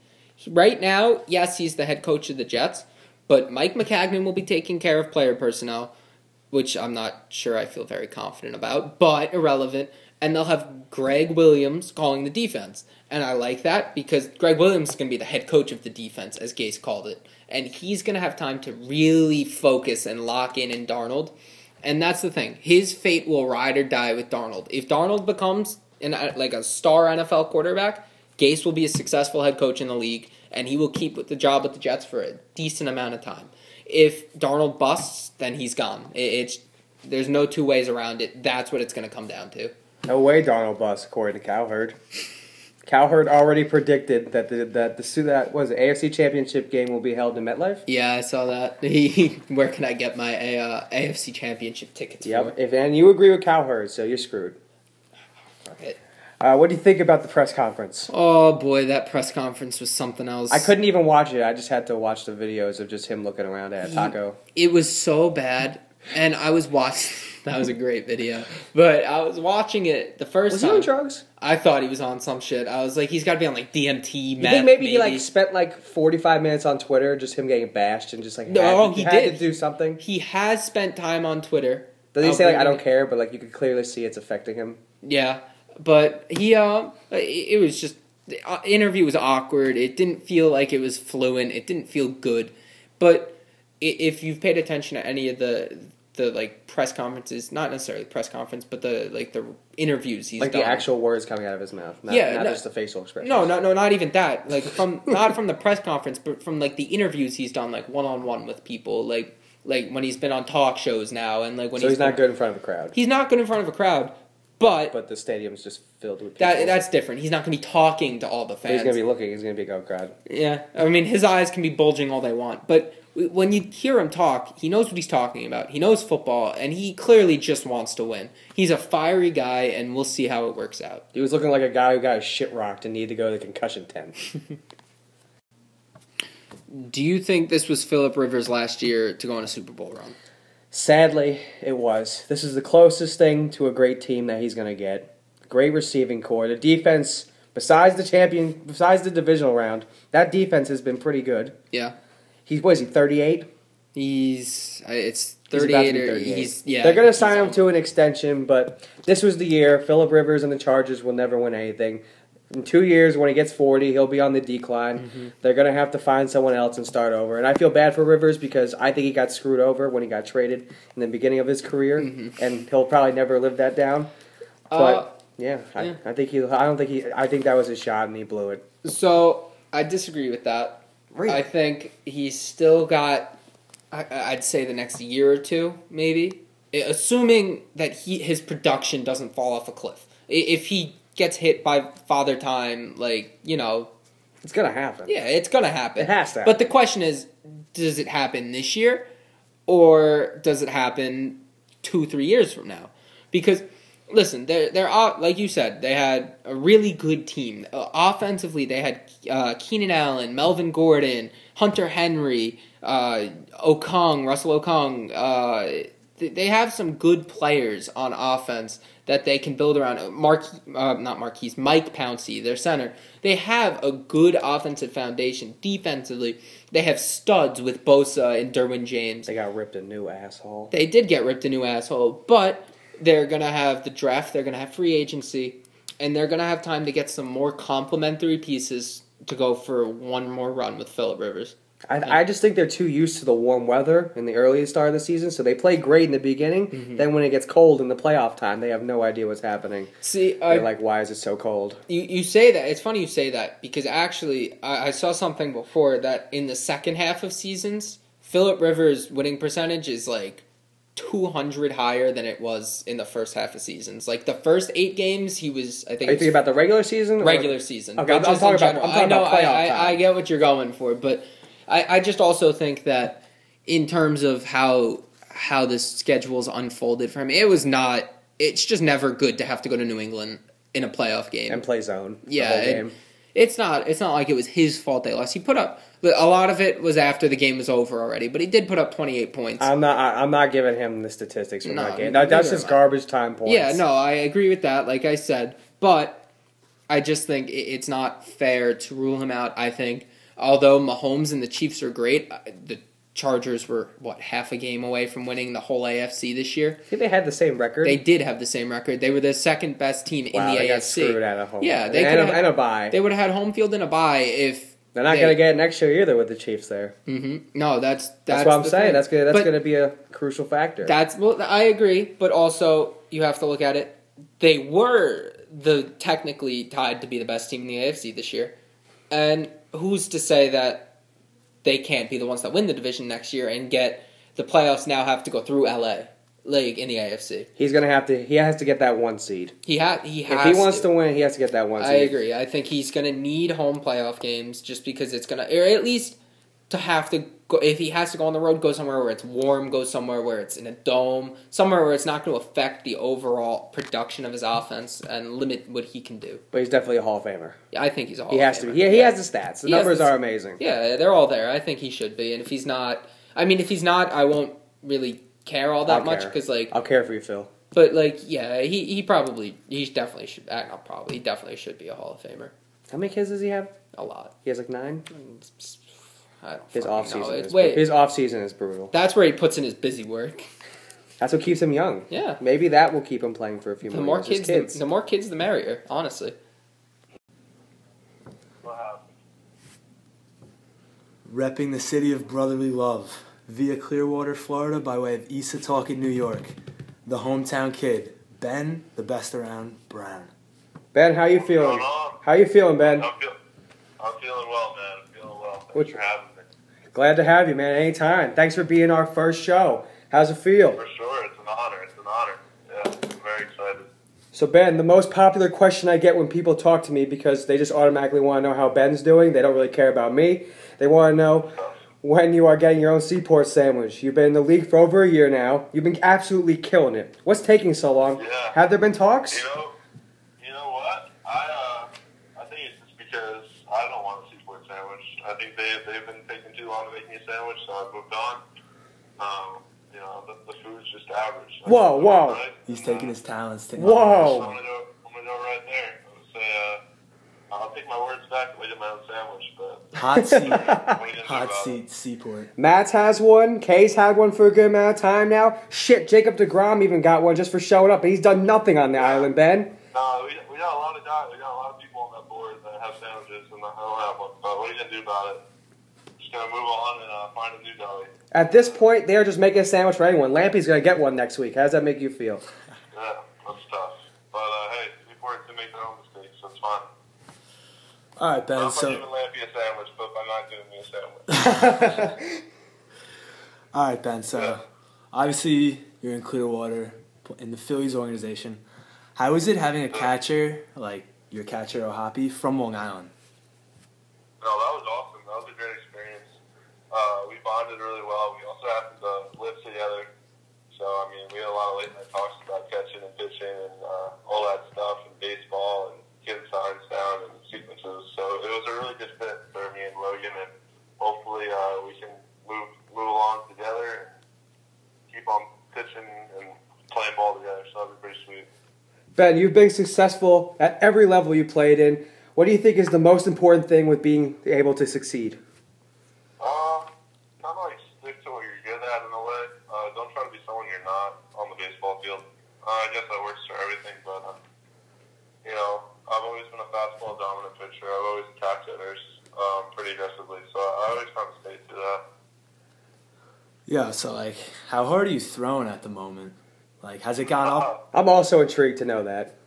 Right now, yes, he's the head coach of the Jets, but Mike Maccagnan will be taking care of player personnel, which I'm not sure I feel very confident about, but irrelevant. And they'll have Gregg Williams calling the defense. And I like that because Gregg Williams is going to be the head coach of the defense, as Gase called it. And he's going to have time to really focus and lock in in Darnold. And that's the thing. His fate will ride or die with Darnold. If Darnold becomes an, uh, like a star NFL quarterback, Gase will be a successful head coach in the league, and he will keep with the job with the Jets for a decent amount of time. If Darnold busts, then he's gone. It's there's no two ways around it. That's what it's going to come down to. No way, Darnold Bus, according to Cowherd. Cowherd already predicted that the that the that was it, AFC Championship game will be held in MetLife. Yeah, I saw that. Where can I get my uh, AFC Championship tickets? Yep. If and you agree with Cowherd, so you're screwed. For? Uh, what do you think about the press conference? Oh boy, that press conference was something else. I couldn't even watch it. I just had to watch the videos of just him looking around at a taco. It was so bad, and I was watching. That was a great video, but I was watching it the first Was he on drugs? I thought he was on some shit. I was like, he's got to be on like DMT. You meth, think maybe, he like spent like 45 minutes on Twitter, just him getting bashed and just like No, he had did. to do something? he has spent time on Twitter. Does he I'll say like I don't care, but like you could clearly see it's affecting him? Yeah, but he uh, it was just the uh, interview was awkward. It didn't feel like it was fluent. It didn't feel good. But if you've paid attention to any of the the like press conferences, not necessarily press conference, but the like the interviews he's Like done. the actual words coming out of his mouth, not, Yeah, not no- just the facial expression. No, no, no, not even that. Like from not from the press conference, but from like the interviews he's done, like one on one with people, like like when he's been on talk shows now, and like when so he's not been- good in front of a crowd, He's not good in front of a crowd, but, but the stadium's just filled with people. that that's different. He's not going to be talking to all the But fans. he's gonna be looking. He's gonna be a go crowd. Yeah, I mean, his eyes can be bulging all they want, but when you hear him talk, he knows what he's talking about. He knows football, and he clearly just wants to win. He's a fiery guy, and we'll see how it works out. He was looking like a guy who got shit rocked and needed to go to the concussion tent. Do you think this was Philip Rivers' last year to go on a Super Bowl run? Sadly, it was. This is the closest thing to a great team that he's going to get. Great receiving core. The defense, besides the champion, besides the divisional round, that defense has been pretty good. Yeah. He's what is he? Thirty eight. He's uh, it's He's 38 be or 38. he's yeah. They're going to sign him to an extension, but this was the year. Philip Rivers and the Chargers will never win anything. In two years, when he gets 40, he'll be on the decline. Mm-hmm. They're going to have to find someone else and start over. And I feel bad for Rivers because I think he got screwed over when he got traded in the beginning of his career, and he'll probably never live that down. But Mm-hmm. Uh, yeah, I, yeah. I think he. I don't think he. I think that was his shot, and he blew it. So I disagree with that. Really? I think he's still got. I, I'd say the next year or two, maybe, assuming that he his production doesn't fall off a cliff. If he gets hit by father time, like you know, It's to happen. yeah, it's gonna happen. It has to But the question is, does it happen this year, or does it happen two, three years from now? Because listen, they're they're like you said, they had a really good team. Uh, offensively, they had uh, Keenan Allen, Melvin Gordon, Hunter Henry, uh, Okung, Russell Okung. Uh, th- they have some good players on offense that they can build around. Mark, uh, not Marquise, Mike Pouncey, their center. They have a good offensive foundation. Defensively, they have studs with Bosa and Derwin James. They got ripped a new asshole. They did get ripped a new asshole, but they're gonna have the draft. They're gonna have free agency, and they're gonna have time to get some more complementary pieces to go for one more run with Philip Rivers. I, I just think they're too used to the warm weather in the early start of the season, so they play great in the beginning. Mm-hmm. Then when it gets cold in the playoff time, they have no idea what's happening. See, They're like, "Why is it so cold?" you you say that it's funny you say that because actually I, I saw something before that in the second half of seasons, Philip Rivers' winning percentage is like. 200 higher than it was in the first half of seasons. Like the first eight games, he was, I think, Are you thinking about the regular season? or- regular season. Okay, I'm- talking about- I'm talking I know, about playoff I, I, I get what you're going for, but I, I just also think that in terms of how how this schedule's unfolded for him, it was not. It's just never good to have to go to New England in a playoff game. and play zone. yeah, it- it's not. It's not like it was his fault they lost. He put up a lot of it was after the game was over already, but he did put up 28 points. I'm not. I, I'm not giving him the statistics from No, that game. That, that's just garbage time points. Yeah, no, I agree with that. Like I said, but I just think it's not fair to rule him out. I think although Mahomes and the Chiefs are great, uh, the Chargers were what half a game away from winning the whole AFC this year. I think they had the same record. They did have the same record. They were the second best team in the they got AFC. screwed out of home. Yeah, they and, could a, have- and a bye. They would have had home field and a bye if They're not they- going to get it next year either with the Chiefs there. hmm No, that's that's, That's, what I'm saying. thing. That's gonna. That's going to be a crucial factor. That's well, I agree, but also you have to look at it. They were the technically tied to be the best team in the AFC this year, and who's to say that they can't be the ones that win the division next year and get the playoffs? Now have to go through LA, like in the AFC. He's going to have to. He has to get that one seed. He ha- he has. If he wants to. win, he has to get that one seed. I agree. I think he's going to need home playoff games just because it's going to, or at least to have to go. If he has to go on the road, go somewhere where it's warm. Go somewhere where it's in a dome. Somewhere where it's not going to affect the overall production of his offense and limit what he can do. But he's definitely a Hall of Famer. Yeah, I think he's a Hall He of has to be. He, he has the stats. The He numbers the- are amazing. Yeah, they're all there. I think he should be. And if he's not, I mean, if he's not, I won't really care all that I'll much because like I'll care for you, Phil. but like yeah he, he probably he definitely should uh, not probably he definitely should be a hall of famer How many kids does he have? a lot He has like nine. I don't His off season. Is Wait, His off season is brutal. that's where he puts in his busy work. That's what keeps him young. Yeah. Maybe that will keep him playing for a few The more more years. His kids, kids. The, the more kids, the merrier. Honestly, Repping the city of brotherly love via Clearwater, Florida, by way of East Setauket, New York. The hometown kid, Ben, the best around Brown. Ben, how you feeling? How you feeling, Ben? I'm, feel, I'm feeling well, man. I'm feeling well. Thanks What- for having me. Glad to have you, man. Anytime. Thanks for being our first show. How's it feel? For sure, it's an honor. It's an honor. Yeah, I'm very excited. So, Ben, the most popular question I get when people talk to me because they just automatically want to know how Ben's doing. They don't really care about me. They want to know when you are getting your own Seaport sandwich. You've been in the league for over a year now. You've been absolutely killing it. What's taking so long? Yeah. Have there been talks? You know, you know what? I uh, I think it's just because I don't want a seaport sandwich. I think they they've been taking too long to make me a sandwich, so I moved on. Um, you know, the, the food's just average. Whoa, whoa. Right? He's taking his talents to Whoa. So I'm gonna go. I'm gonna go right there. I'm gonna say, uh, I'll take my words back. I did my own sandwich, but Hot seat. what are you gonna do Hot about seat, Seaport. Matt's has one. Kay's had one for a good amount of time now. Shit, Jacob deGrom even got one just for showing up, and he's done nothing on the island, Ben. No, we, we got a lot of guys. We got a lot of people on that board that have sandwiches, and I don't have one. But what are you gonna do about it? Just gonna move on and uh, find a new deli. At this point, they're just making a sandwich for anyone. Lampy's gonna get one next week. How does that make you feel? Yeah, that's tough. But uh, hey, people are to make their own mistakes, so it's fine. All right, I'm Ben. not So, giving Lampy a sandwich, but by not giving me a sandwich. all right, Ben. So, Yeah. obviously, you're in Clearwater in the Phillies organization. How is it having a catcher like your catcher O'Hoppe from Long Island? No, that was awesome. That was a great experience. Uh, we bonded really well. We also happened to live together. So, I mean, we had a lot of late night talks about catching and pitching and uh, all that stuff and baseball and signs down and sequences. So it was a really good fit for me and Logan. And hopefully uh, we can move, move along together and keep on pitching and playing ball together. So that'd be pretty sweet. Ben, you've been successful at every level you played in. What do you think is the most important thing with being able to succeed? Uh, kind of like stick to what you're good at in a way. Uh, don't try to be someone you're not on the baseball field. Uh, I guess that works for everything, but uh, you know, I've always been a fastball dominant pitcher. I've always attacked hitters um, pretty aggressively, so I always kind of stay to that. Yeah. So, like, how hard are you throwing at the moment? Like, has it gone up? I'm also intrigued to know that.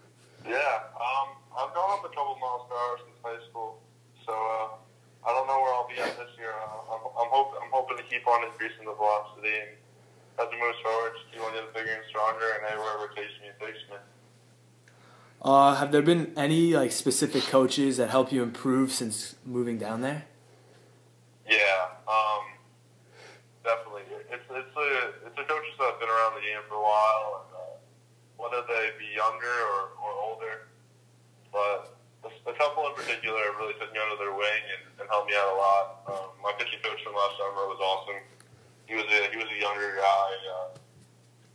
Yeah, um, I've gone up a couple miles per hour since high school, so uh, I don't know where I'll be at this year. Uh, I'm, I'm, hope, I'm hoping to keep on increasing the velocity and as it moves forward, just keep on getting bigger and stronger, and hey, wherever it takes me, it takes me. Uh, have there been any like specific coaches that help you improve since moving down there? Yeah, um, definitely. It's it's a it's a coaches game for a while, and uh, whether they be younger or, or older, but a, couple in particular really took me under their wing and, and helped me out a lot. Um, my pitching coach from last summer was awesome. He was a he was a younger guy. Uh,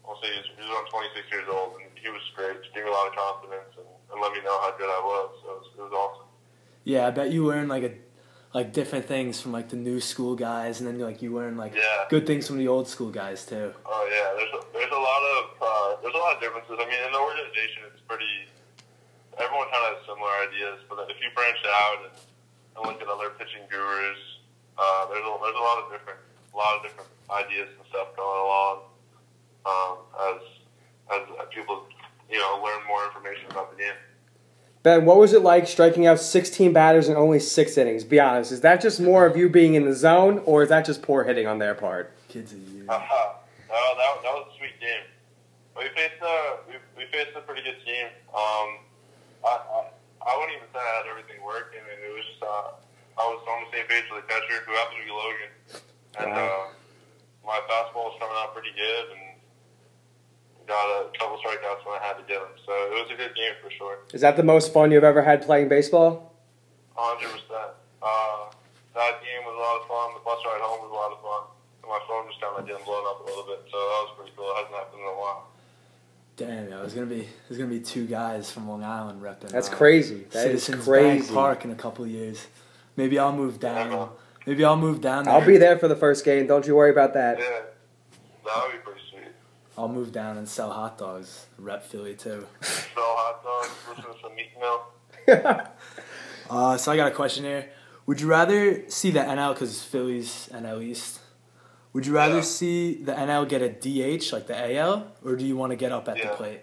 I'll say he was, he around 26 years old, and he was great. Just gave me a lot of confidence and, and let me know how good I was. So it was, it was awesome. Yeah, I bet you learn like a like different things from like the new school guys, and then like you learn like Yeah. good things from the old school guys too. Oh yeah, there's a, there's a lot of uh, there's a lot of differences. I mean, in the organization, it's pretty. Everyone kind of has similar ideas, but if you branch out and, and look at other pitching gurus, uh, there's a there's a lot of different a lot of different ideas and stuff going along um, as as people you know learn more information about the game. Ben, what was it like striking out 16 batters in only six innings? Be honest, is that just more of you being in the zone, or is that just poor hitting on their part? Kids of you. Uh-huh. No, that, that was a sweet game. We faced a we, we faced a pretty good team. Um, I, I I wouldn't even say I had everything working, and it was just uh, I was on the same page with the catcher, who happened to be Logan, and uh, my fastball was coming out pretty good, and got a couple strikeouts when I had to get them. So it was a good game for sure. Is that the most fun you've ever had playing baseball? hundred percent. Uh, that game was a lot of fun. The bus ride home was a lot of fun. And my phone just kind of getting blown up a little bit, so that was pretty cool. It hasn't happened in a while. Damn, yo, there's gonna be there's gonna be two guys from Long Island repping. That's uh, crazy. That is Citizens crazy. Bank Park in a couple of years. Maybe I'll move down. Maybe I'll move down there. I'll be there for the first game. Don't you worry about that. Yeah, that would be pretty sweet. I'll move down and sell hot dogs. Rep Philly too. Sell hot dogs, listen to some Meek Mill. Uh, so I got a question here. Would you rather see the NL because Philly's NL East? Would you rather Yeah. see the NL get a DH like the AL, or do you want to get up at the plate?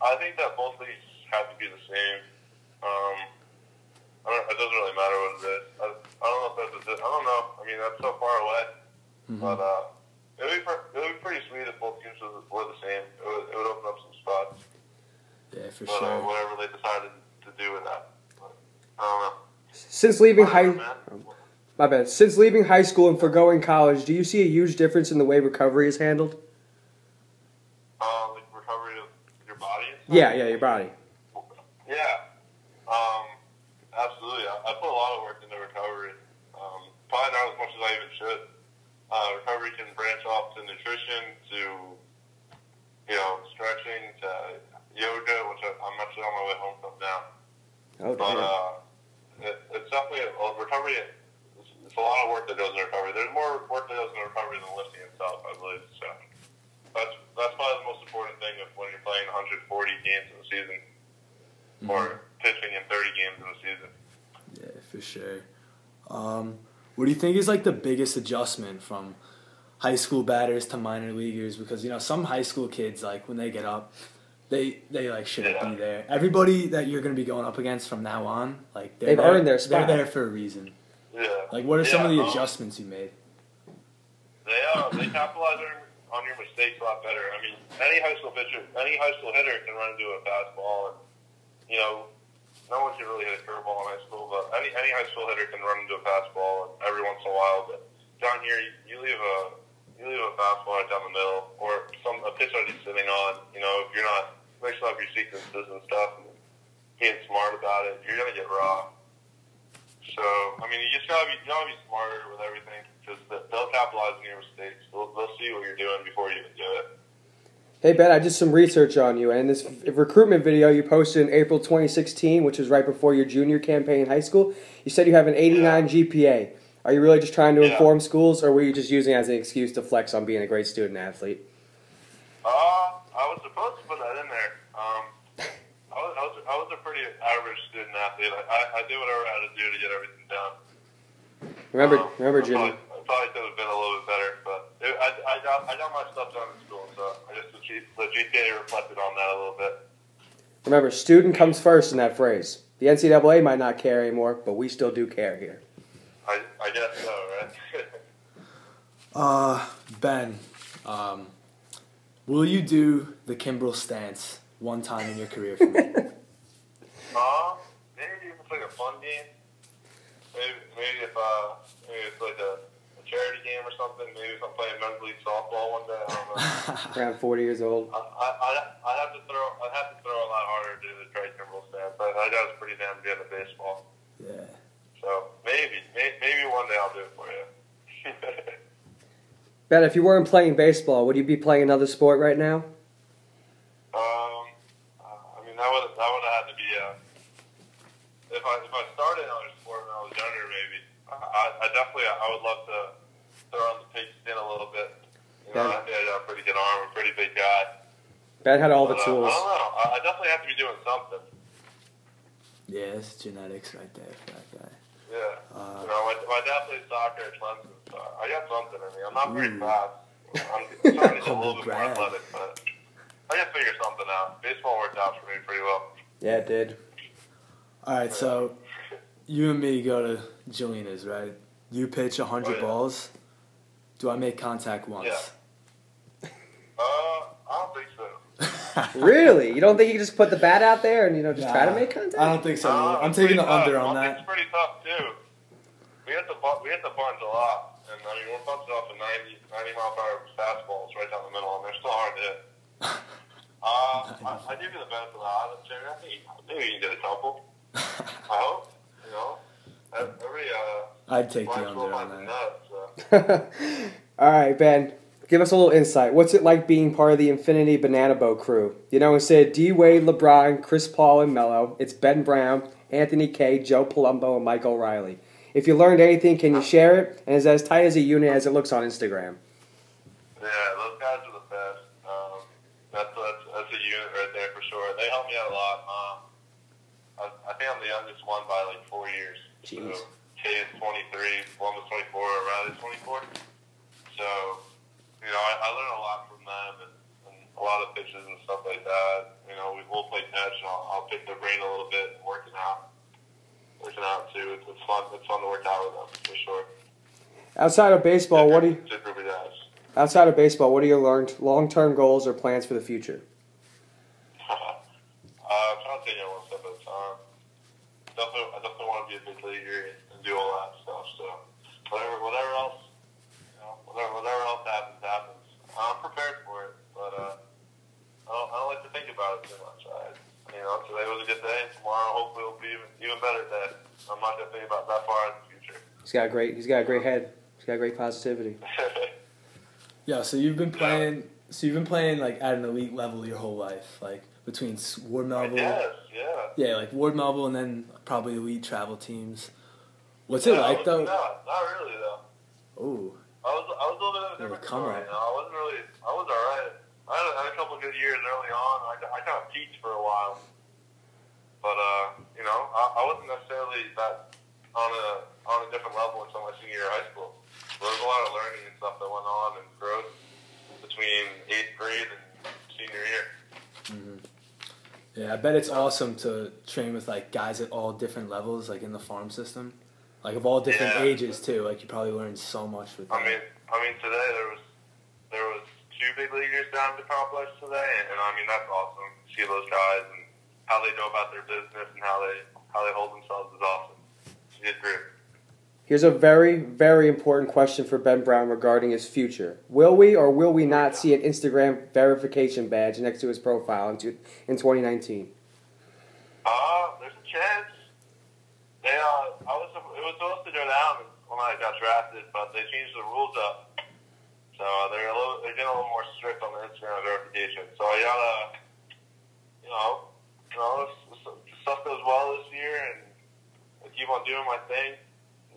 I think that both leagues have to be the same. Um, I don't, it doesn't really matter what it is. I, I don't know if that's a, I don't know. I mean, that's so far away. Mhm. But uh, it would be pre- it would be pretty sweet if both teams were were the same. It would, it would open up some spots. Yeah, for But uh, sure. whatever they decided to do with that, but, I don't know. Since leaving high, man. my bad. Since leaving high school and foregoing college, do you see a huge difference in the way recovery is handled? Uh, like recovery of your body. And? Yeah, yeah, your body. Yeah. Um, absolutely. I, I put a lot of work into recovery. Um, probably not as much as I even should. Uh, recovery can branch off to nutrition, to you know, stretching, to yoga, which I, I'm actually on my way home from now. Oh, But damn. uh, it, it's definitely a recovery. It's, it's a lot of work that goes into recovery. There's more work that goes into recovery than lifting itself, I believe. So that's that's probably the most important thing of when you're playing 140 games in a season or pitching in 30 games in a season. Yeah, for sure. Um, what do you think is like the biggest adjustment from high school batters to minor leaguers? Because you know some high school kids like when they get up, they they like shouldn't Yeah. be there. Everybody that you're gonna be going up against from now on, like they're They've there- earned their spot. They're there for a reason. Yeah. Like, what are some of the um, adjustments you made? They uh, they capitalize on, on your mistakes a lot better. I mean, any high school pitcher, any high school hitter can run into a fastball, and you know, no one can really hit a curveball in high school, but any any high school hitter can run into a fastball every once in a while. But down here, you, you leave a you leave a fastball right down the middle, or some a pitch he's sitting on. You know, if you're not mixing up your sequences and stuff, and being smart about it, you're gonna get raw. So, I mean, you just gotta be, you gotta be smarter with everything because they'll capitalize on your mistakes. They'll, they'll see what you're doing before you even do it. Hey Ben, I did some research on you, and this recruitment video you posted in April 2016, which was right before your junior campaign in high school, you said you have an 89 GPA. Are you really just trying to Yeah. inform schools, or were you just using it as an excuse to flex on being a great student athlete? Uh, I was supposed to put that in there. Um, I was, I was, I was a pretty average student athlete. I, I, I did whatever I had to do to get everything done. Remember, Um, remember I Jimmy. Probably, I probably could have been a little bit better, but it, I, I got, I got my stuff done in school, so I guess the, G, the GPA reflected on that a little bit. Remember, student comes first in that phrase. The NCAA might not care anymore, but we still do care here. I, I guess so, right? Uh, Ben, um, will you do the Kimbrel stance one time in your career for me? Uh, maybe if it's like a fun game. Maybe, maybe if uh, maybe it's like a, a charity game or something. Maybe if I'm playing men's league softball one day. I don't know. Around 40 years old. I, I, I'd, I'd have to throw. I'd have to throw a lot harder to do the Trey Kimbrel stance. I, I got was pretty damn good at baseball. yeah. So maybe, maybe one day I'll do it for you. Ben, if you weren't playing baseball, would you be playing another sport right now? um, I mean that would that would have had to be uh, if I if I started another sport when I was younger, maybe. I, I, I definitely I would love to throw on the pig skin a little bit. You know, Yeah. I think I got a pretty good arm, a pretty big guy. Ben had all the But, uh, tools. I don't know. I, I definitely have to be doing something. Yeah, it's genetics right there for that guy. Yeah. Uh, you know, my, my dad plays soccer at Clemson, so I got something in me. I'm not very fast. I'm I'm trying to get a little bit more athletic, but I can figure something out. Baseball worked out for me pretty well. Yeah, it did. All right, so you and me go to Jelina's, right? You pitch 100 Oh, yeah. balls. Do I make contact once? Yeah. Uh, I don't think so. Really? You don't think you can just put the bat out there and you know just try to make contact? I don't think so. Uh. I'm taking the tough. under on Bunting's that. pretty tough too. We hit the bu- we hit the bunch a lot, and I mean we're bunching off at 90, 90 mile per hour fastballs right down the middle, and they're still hard to hit. Uh, I, I give you the benefit of the doubt, Jerry. I think maybe you can get a couple. I hope. You know, every uh, I'd take the under on that. nut. So. All right, Ben. Give us a little insight. What's it like being part of the Infinity Banana Boat crew? You know, instead of D Wade, LeBron, Chris Paul, and Melo, it's Ben Brown, Anthony Kay, Joe Palumbo, and Mike O'Reilly. If you learned anything, can you share it? And it's as tight as a unit as it looks on Instagram. Yeah, those guys are the best. Um, that's, that's that's a unit right there for sure. They help me out a lot. Um, I, I think I'm the youngest one by like four years. Jeez. So, Kay is 23, Columbus 24, Riley's 24. So, you know, I, I learn a lot from them and, and a lot of pitches and stuff like that. You know, we, we'll play catch and I'll, I'll pick their brain a little bit and working out. Working out too. It's, it's fun. It's fun to work out with them for sure. Outside of baseball, what do you, Super group of guys. outside of baseball, what are your learned long-term goals or plans for the future? uh, I'm trying to take it one step at a time. Definitely, I definitely want to be a big leaguer and do all that stuff. So whatever, whatever else, you know, whatever, whatever else happens. I'm prepared for it, but uh, I don't, I don't like to think about it too much. I, you know, today was a good day. Tomorrow, hopefully, will be even even better day. I'm not gonna think about that far in the future. He's got a great. He's got a great head. He's got great positivity. Yeah, so you've been playing. So you've been playing like at an elite level your whole life, like between Ward Melville. yes, yeah. Yeah, like Ward Melville, and then probably elite travel teams. What's it Yeah, like though? Not, not really though. Oh, I was I was a little bit of a Yeah, different come story. on. You know, I wasn't really I was alright. I had, had a couple of good years early on. I, I kind of peaked for a while, but uh, you know, I, I wasn't necessarily that on a on a different level until my senior year of high school. There was a lot of learning and stuff that went on and growth between eighth grade and senior year. Mhm. yeah. I bet it's awesome to train with like guys at all different levels, like in the farm system, like of all different Yeah. ages too. Like you probably learn so much with. I mean, I mean today there was there was two big leaguers down at the complex today, and, and I mean that's awesome. See those guys and how they go about their business and how they how they hold themselves is awesome. It's a good group. Here's a very, very important question for Ben Brown regarding his future. Will we or will we not see an Instagram verification badge next to his profile in, two, in 2019? Uh, there's a chance. They uh, I was it was supposed to go down when I got drafted, but they changed the rules up. So they're a little they're getting a little more strict on the Instagram verification. So I gotta, you know, you know, if, if stuff goes well this year and I keep on doing my thing.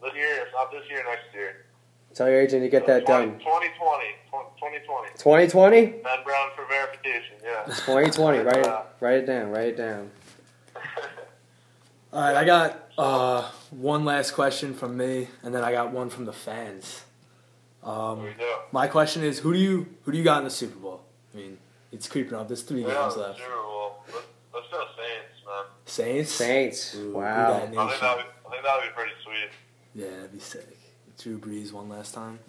This year, if not this year, next year. Tell your agent to get that 20, done. 2020. 2020. 2020? Ben Brown for verification, yeah. 2020. Write it, write it down. Write it down. All right, I got uh, one last question from me, and then I got one from the fans. Um, we do? my question is, who do you who do you got in the Super Bowl? I mean, it's creeping up. There's three Yeah, games left. Super Bowl. Let's, let's go Saints, man. Saints. Saints. Ooh, Wow. I think nation. that would, I think that would be pretty sweet. Yeah, that'd be sick. Drew Brees one last time.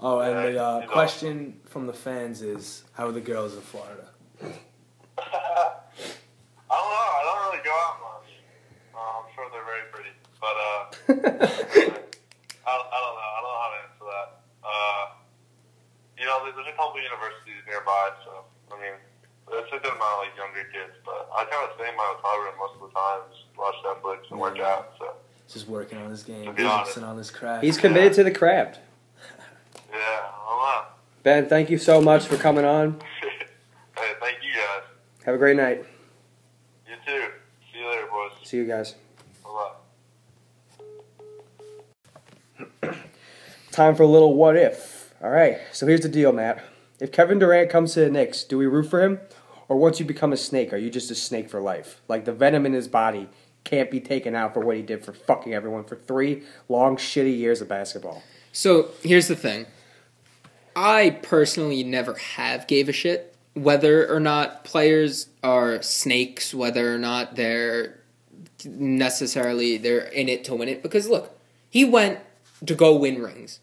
Oh, and Yeah, the uh, he's question from the fans is, how are the girls in Florida? I don't know. I don't really go out much. Uh, I'm sure they're very pretty, but uh, I, I don't know. I don't know how to answer that. Uh, you know, there's, there's a couple universities nearby, so I mean, it's a good amount of like younger kids. But I kind of stay in my hotel room most of the time, just watch Netflix and work out. So Just working on this game, To focusing on this craft. He's committed to the craft. yeah, I don't know. Ben, thank you so much for coming on. hey, thank you guys. Have a great night. You too. See you later, boys. See you guys. Bye bye. Time for a little what if. All right, so here's the deal, Matt. If Kevin Durant comes to the Knicks, do we root for him? Or once you become a snake, are you just a snake for life? Like the venom in his body can't be taken out for what he did for fucking everyone for three long, shitty years of basketball. So here's the thing. I personally never have gave a shit whether or not players are snakes, whether or not they're necessarily they're in it to win it. Because look, he went to go win rings.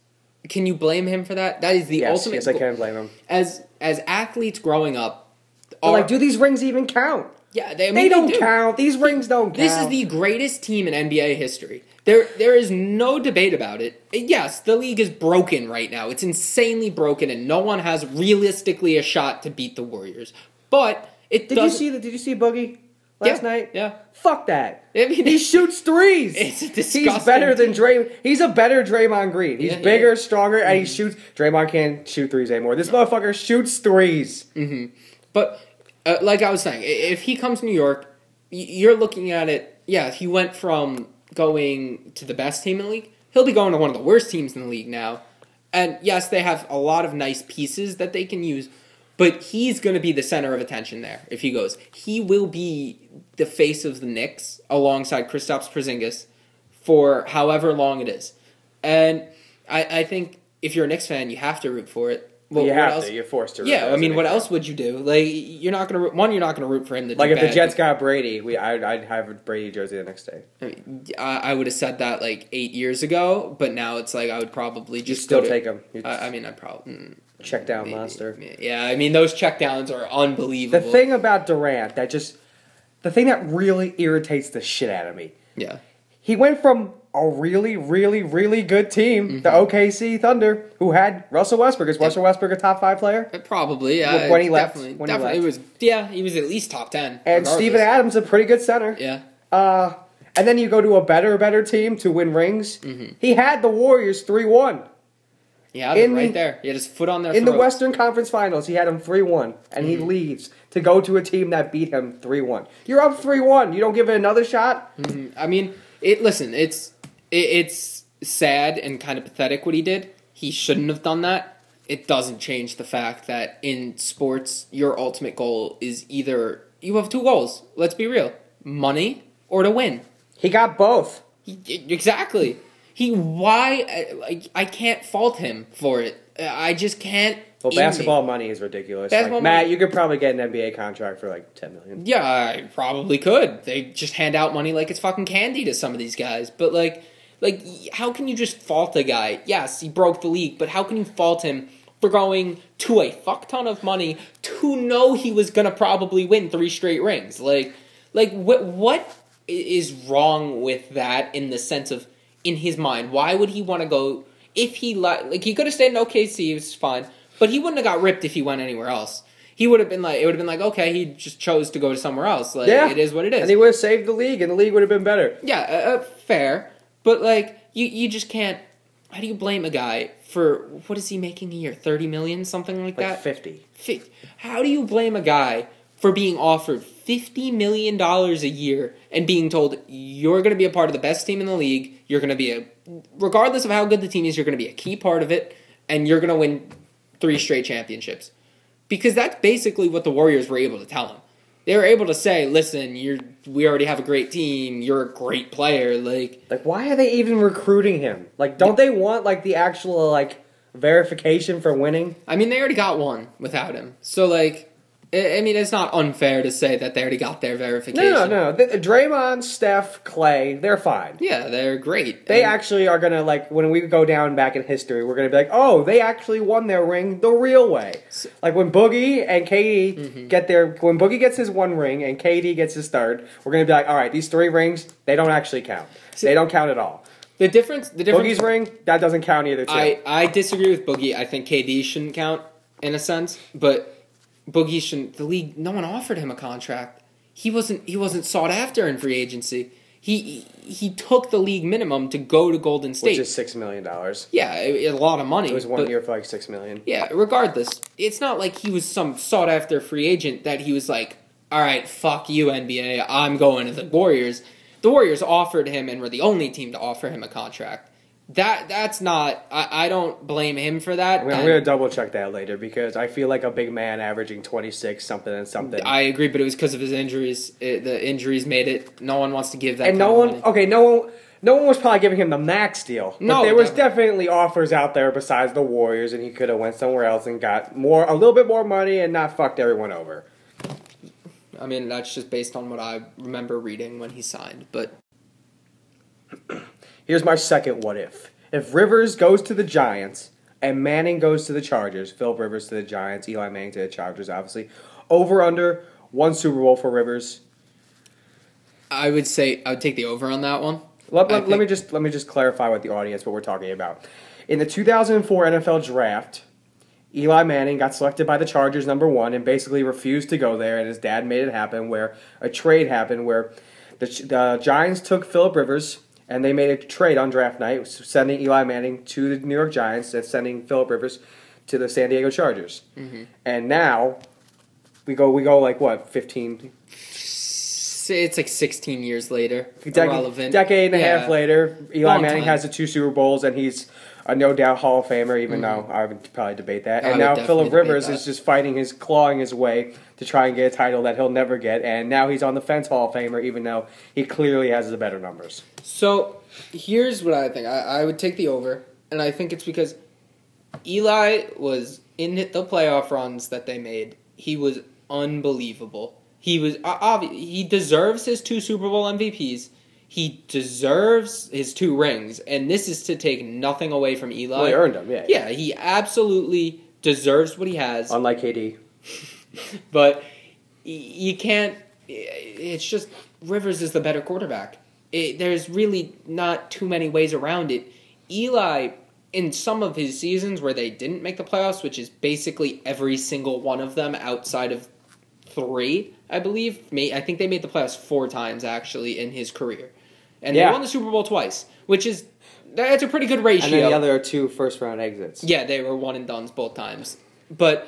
Can you blame him for that? That is the yes, ultimate. yes, I can't blame him. As as athletes growing up, But are, like, do these rings even count? yeah, they, I mean, They don't do. count. These rings don't count. This is the greatest team in NBA history. There, there is no debate about it. Yes, the league is broken right now. It's insanely broken, and no one has realistically a shot to beat the Warriors. But it Did you see the? Did you see Boogie last Yeah, night? yeah. Fuck that. I mean, He shoots threes. It's a He's better than team. Dray. He's a better Draymond Green. He's Yeah, Mm-hmm. bigger, yeah. stronger, and he shoots. Draymond can't shoot threes anymore. This motherfucker shoots threes. mm-hmm. But uh, like I was saying, if he comes to New York, you're looking at it. Yeah, he went from going to the best team in the league. He'll be going to one of the worst teams in the league now. And yes, they have a lot of nice pieces that they can use, but he's going to be the center of attention there if he goes. He will be the face of the Knicks alongside Kristaps Porzingis for however long it is. And I, I think if you're a Knicks fan, you have to root for it. Well, you have else? to. You're forced to. root yeah, I mean, what else would you do? Like, you're not gonna one. You're not gonna root for him to Like if the. Jets got Brady, we I'd, I'd have a Brady jersey the next day. I, mean, I, I would have said that like eight years ago, but now it's like I would probably You just still to- take him. I, I mean, I probably mm, check down maybe. monster. Yeah, I mean, those checkdowns are unbelievable. The thing about Durant that just, the thing that really irritates the shit out of me. yeah, He went from a really, really, really good team, the Mm-hmm. OKC Thunder, who had Russell Westbrook. Is Russell Westbrook a top five player? Uh, probably. Yeah, When he left- definitely, when he left. it was. Yeah, he was at least top ten. And regardless. Steven Adams, a pretty good center. Yeah, Uh, and then you go to a better, better team to win rings. Mm-hmm. He had the Warriors 3 1. Yeah, In right the- there. He had his foot on their In the. Western Conference Finals, he had him 3 1, and Mm-hmm. he leaves to go to a team that beat him 3 1. You're up 3 1. You don't give it another shot? I mean, it. Listen, it's it, it's sad and kind of pathetic what he did. He shouldn't have done that. It doesn't change the fact that in sports, your ultimate goal is either you have two goals. Let's be real: money or to win. He got both. He, exactly. He why I, I can't fault him for it. I just can't. Well, me. basketball money is ridiculous. Basketball like, Matt, you could probably get an NBA contract for like 10 million. Yeah, I probably could. They just hand out money like it's fucking candy to some of these guys. But like, like, how can you just fault a guy? Yes, he broke the league, but how can you fault him for going to a fuck ton of money to know he was gonna probably win three straight rings? Like, like what what is wrong with that in the sense of in his mind? Why would he want to go if he li- like he could have stayed in OKC, it was fine, but he wouldn't have got ripped if he went anywhere else. He would have been like, it would have been like, okay, he just chose to go to somewhere else. Like, Yeah. it is what it is. And he would have saved the league, and the league would have been better. yeah, uh, uh, fair, but like, you you just can't. How do you blame a guy for what is he making a year? Thirty million, something like, Like that. 50. Fi- How do you blame a guy for being offered fifty million dollars a year and being told you're going to be a part of the best team in the league? You're going to be a, regardless of how good the team is, you're going to be a key part of it, and you're going to win three straight championships. Because that's basically what the Warriors were able to tell him. They were able to say, "Listen, you're we already have a great team. You're a great player. Like, Like, why are they even recruiting him? Like, don't they want, like, the actual, like, verification for winning? I mean, they already got one without him. So, like, I mean, it's not unfair to say that they already got their verification. No, no, no. The, Draymond, Steph, Clay, they're fine. Yeah, they're great. They And- actually are gonna like when we go down back in history, we're gonna be like, oh, they actually won their ring the real way. Like when Boogie and KD Mm-hmm. get their when Boogie gets his one ring and KD gets his third, we're gonna be like, all right, these three rings they don't actually count. They don't count at all. the difference. The difference. Boogie's ring that doesn't count either. Too. I I disagree with Boogie. I think KD shouldn't count in a sense, but Boogie. The league, no one offered him a contract. He wasn't. He wasn't sought after in free agency. He he took the league minimum to go to Golden State. which is six million dollars. yeah, a, a lot of money. It was one but- year for like six million. Yeah, regardless, it's not like he was some sought after free agent that he was like, all right, fuck you, NBA, I'm going to the Warriors. The Warriors offered him and were the only team to offer him a contract. That that's not. I, I don't blame him for that. I'm gonna, I'm gonna double check that later because I feel like a big man averaging twenty six something and something. I agree, but it was because of his injuries. It, the injuries made it. No one wants to give that. and no one, okay, no one, no one was probably giving him the max deal. But No, there was definitely. definitely offers out there besides the Warriors, and he could have went somewhere else and got more, a little bit more money, and not fucked everyone over. I mean, that's just based on what I remember reading when he signed. But Here's my second what if: if Rivers goes to the Giants and Manning goes to the Chargers, Philip Rivers to the Giants, Eli Manning to the Chargers, obviously, over under one Super Bowl for Rivers. I would say I would take the over on that one. Let, let, let me just let me just clarify with the audience what we're talking about. In the 2004 NFL Draft, Eli Manning got selected by the Chargers number one and basically refused to go there, and his dad made it happen. Where a trade happened, where the, the Giants took Philip Rivers and they made a trade on draft night, sending Eli Manning to the New York Giants and sending Philip Rivers to the San Diego Chargers. Mm-hmm. And now we go we go like what 15 It's like 16 years later. Dec- Irrelevant. decade and a Yeah. half later, Eli Long Manning time. has the two Super Bowls, and he's a no doubt Hall of Famer. Even mm-hmm. though I would probably debate that. I And now Philip Rivers is just fighting his clawing his way to try and get a title that he'll never get. And now he's on the fence Hall of Famer, even though he clearly has the better numbers. So here's what I think. I, I would take the over, and I think it's because Eli was in the playoff runs that they made. He was unbelievable. He was obvi- he deserves his two Super Bowl MVPs. He deserves his two rings, and this is to take nothing away from Eli. Well, he earned them, yeah. Yeah, he absolutely deserves what he has. Unlike KD, but you can't. It's just Rivers is the better quarterback. It, there's really not too many ways around it. Eli, in some of his seasons where they didn't make the playoffs, which is basically every single one of them outside of three, I believe. I think they made the playoffs four times actually in his career, and Yeah. they won the Super Bowl twice, which is that's a pretty good ratio. And then the other two first round exits. Yeah, they were one and duns both times. But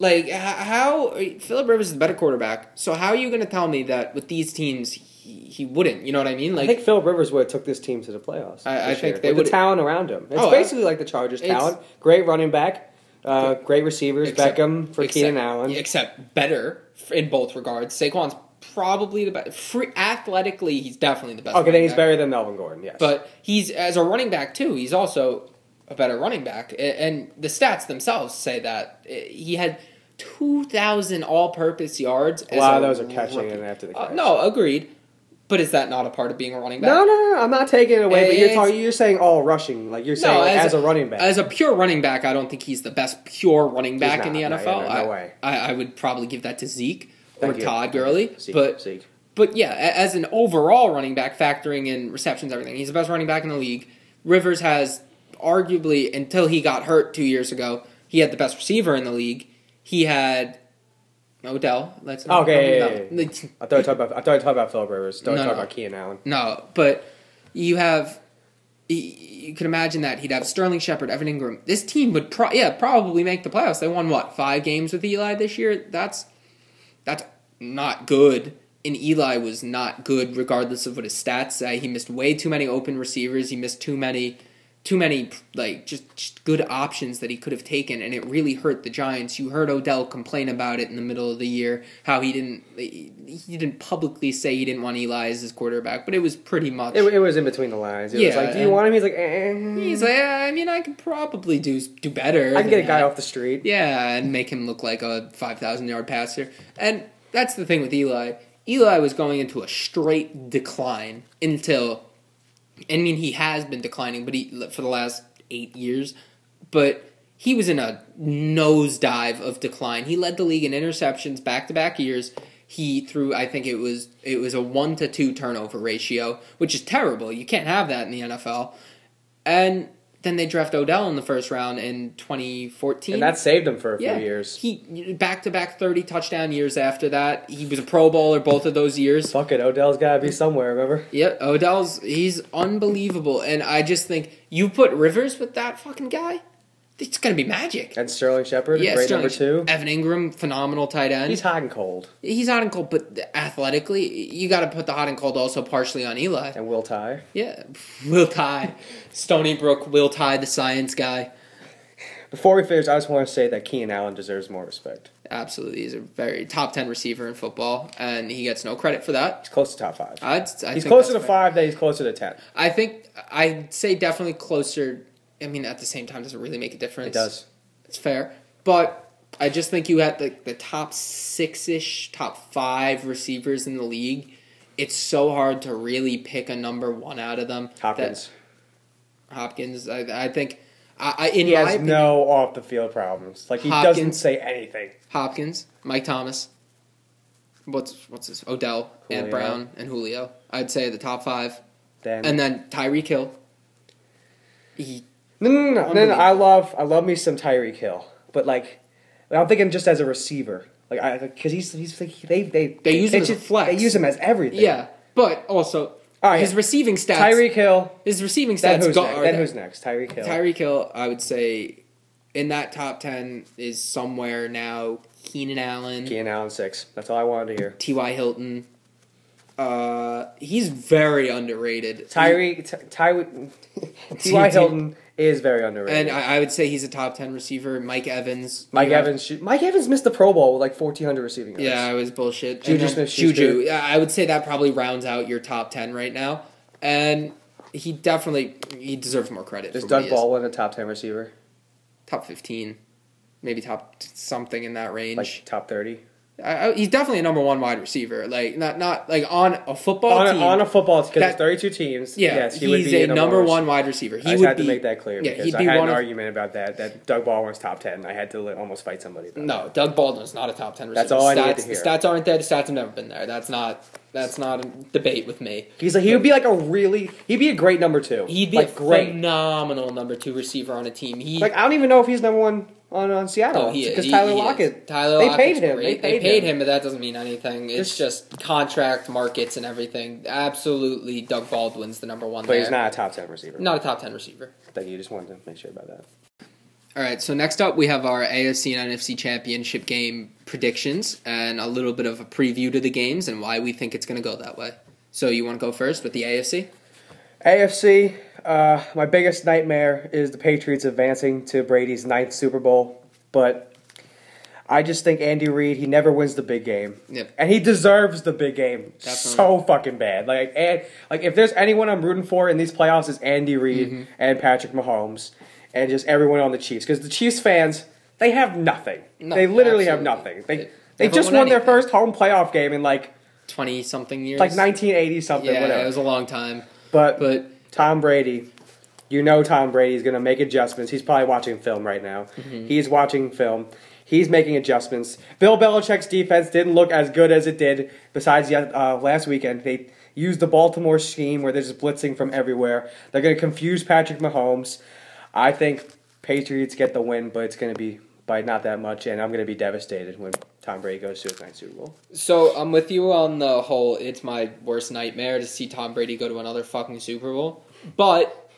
like, how Philip Rivers is the better quarterback? So how are you going to tell me that with these teams he, he wouldn't? You know what I mean? I Like, think Philip Rivers would have took this team to the playoffs. I- I think year, they with would- the talent around him. It's Oh, I- basically like the Chargers talent. Great running back, uh, great receivers. Except- Beckham for except- Keenan Allen. except better in both regards. Saquon's probably the best. Free, athletically, he's definitely the best. okay, then he's back. better than Melvin Gordon. Yes, But he's as a running back too. He's also a better running back, and the stats themselves say that Uh, he had two thousand all-purpose yards. a lot of those are catching rookie. and after the Uh, catch. no, agreed. But is that not a part of being a running back? No, no, no, I'm not taking it away. But you're talking. You're saying all rushing, like you're saying like, as, a, running back. As a pure running back, I don't think he's the best pure running back in the not, no, NFL. no, no I, way. I, I would probably give that to Zeke or you. Todd Gurley. Zeke, but Zeke. but yeah, as an overall running back, factoring in receptions, everything, he's the best running back in the league. Rivers has arguably, until he got hurt two years ago, he had the best receiver in the league. He had Odell. Let's not oh, Okay, no, yeah, no, I thought you talking about. I thought you talking about Philip Rivers. Don't No, talk no. about Keenan Allen. no, but you have. You can imagine that he'd have Sterling Shepard, Evan Engram. This team would, pro- yeah, probably make the playoffs. They won what five games with Eli this year. That's that's not good. And Eli was not good, regardless of what his stats say. He missed way too many open receivers. He missed too many, too many like just, just good options that he could have taken, and it really hurt the Giants. You heard Odell complain about it in the middle of the year, how he didn't he didn't publicly say he didn't want Eli as his quarterback, but it was pretty much. It, it was in between the lines. It was Yeah, like, do you want him? He's like, eh. He's like, "Yeah, I mean, I could probably do do better. I can get a guy that." off the street. Yeah, and make him look like a 5,000 yard passer. And that's the thing with Eli. Eli was going into a straight decline until, I mean, he has been declining, but he for the last eight years, but he was in a nosedive of decline. He led the league in interceptions back to back years. He threw, I think it was it was a one to two turnover ratio, which is terrible. You can't have that in the NFL. And then they draft Odell in the first round in 2014. And that saved him for a yeah, few years. He back to back 30 touchdown years after that. He was a Pro Bowler both of those years. Fuck it, Odell's got to be somewhere. Remember? Yep, Odell's he's unbelievable, and I just think you put Rivers with that fucking guy, it's gonna be magic. And Sterling Shepard, Yeah, great Sterling- number two. Evan Engram, phenomenal tight end. He's hot and cold. He's hot and cold, but athletically, you got to put the hot and cold also partially on Eli. And Will Tye. Yeah, Will Tye, Stony Brook, Will Tye, the science guy. Before we finish, I just want to say that Keenan Allen deserves more respect. Absolutely, he's a very top ten receiver in football, and he gets no credit for that. He's close to top five. I'd, I he's closer to fair. five, then he's closer to ten. I think I'd say definitely closer. I mean, at the same time, does it really make a difference? It does. It's fair, but I just think you had the the top six ish, top five receivers in the league. It's so hard to really pick a number one out of them. Hopkins. That- Hopkins. I, I think. I, I in He has opinion, no off the field problems. Like he Hopkins. doesn't say anything. Hopkins, Mike Thomas. What's what's this? Odell and Brown and Julio. I'd say the top five, Then and then Tyreek Hill. He no, no, no, no. I love, I love me some Tyreek Hill, but like, I'm thinking just as a receiver, like I, because he's he's like, they they They use him as a flex. They use him as everything. yeah, but also All right, his receiving stats. Tyreek Hill. His receiving Then stats. who's go- next? Then who's next? Tyreek Hill. Tyreek Hill, I would say, in that top ten is somewhere now. Keenan Allen, Keenan Allen six. That's all I wanted to hear. T.Y. Hilton. Uh, he's very underrated. Tyreek, Ty, Ty, T.Y. Hilton is very underrated. and I, I would say he's a top ten receiver. Mike Evans, Mike have- Evans, Mike Evans missed the Pro Bowl with like 1,400 receiving yards. Yeah, it was bullshit. Juju Smith-Schuster. Juju. Yeah, I would say that probably rounds out your top ten right now, and he definitely he deserves more credit. Is Doug is. Baldwin a top 10 receiver? top fifteen, maybe top something in that range? Like top 30? I, I, he's definitely a number one wide receiver. Like not not like on a football On a, team. on a football, because That- there's 32 teams. yeah, yes, he he's would be a number one wide receiver. I He just would had be, to make that clear yeah, because I had an of- argument about that, that Doug Baldwin's top 10. I had to li- almost fight somebody about No, Doug Baldwin's not a top ten receiver. That's all I stats, needed to hear. The stats aren't there. The stats have never been there. That's not that's not a debate with me. He's like, he would be like a really, he'd be a great number two. He'd be like, a great. phenomenal number two receiver on a team. He Like, I don't even know if he's number one on, on Seattle Oh, because he- Tyler he. Lockett. Tyler they Lockett's paid him. great. They paid, him. but that doesn't mean anything. It's just contract markets and everything. Absolutely, Doug Baldwin's the number one. But he's not a top ten receiver. not a top ten receiver. Thank you. Just wanted to make sure about that. All right, so next up we have our AFC and NFC championship game predictions and a little bit of a preview to the games and why we think it's going to go that way. So you want to go first with the AFC? AFC, uh, my biggest nightmare is the Patriots advancing to Brady's ninth Super Bowl, but I just think Andy Reid he never wins the big game, Yep. and he deserves the big game Definitely. so fucking bad. Like and like if there's anyone I'm rooting for in these playoffs is Andy Reid Mm-hmm. and Patrick Mahomes and just everyone on the Chiefs because the Chiefs fans they have nothing. No, they literally have nothing. They They they just won won their first home playoff game in like Twenty something years, like 1980 something Yeah, whatever. it was a long time, but but Tom Brady, you know Tom Brady's going to make adjustments. He's probably watching film right now. Mm-hmm. He's watching film. He's making adjustments. Bill Belichick's defense didn't look as good as it did. Besides, uh, last weekend they used the Baltimore scheme where they're just blitzing from everywhere. They're going to confuse Patrick Mahomes. I think Patriots get the win, but it's going to be by not that much, and I'm going to be devastated when Tom Brady goes to his ninth Super Bowl. So I'm with you on the whole. It's my worst nightmare to see Tom Brady go to another fucking Super Bowl, but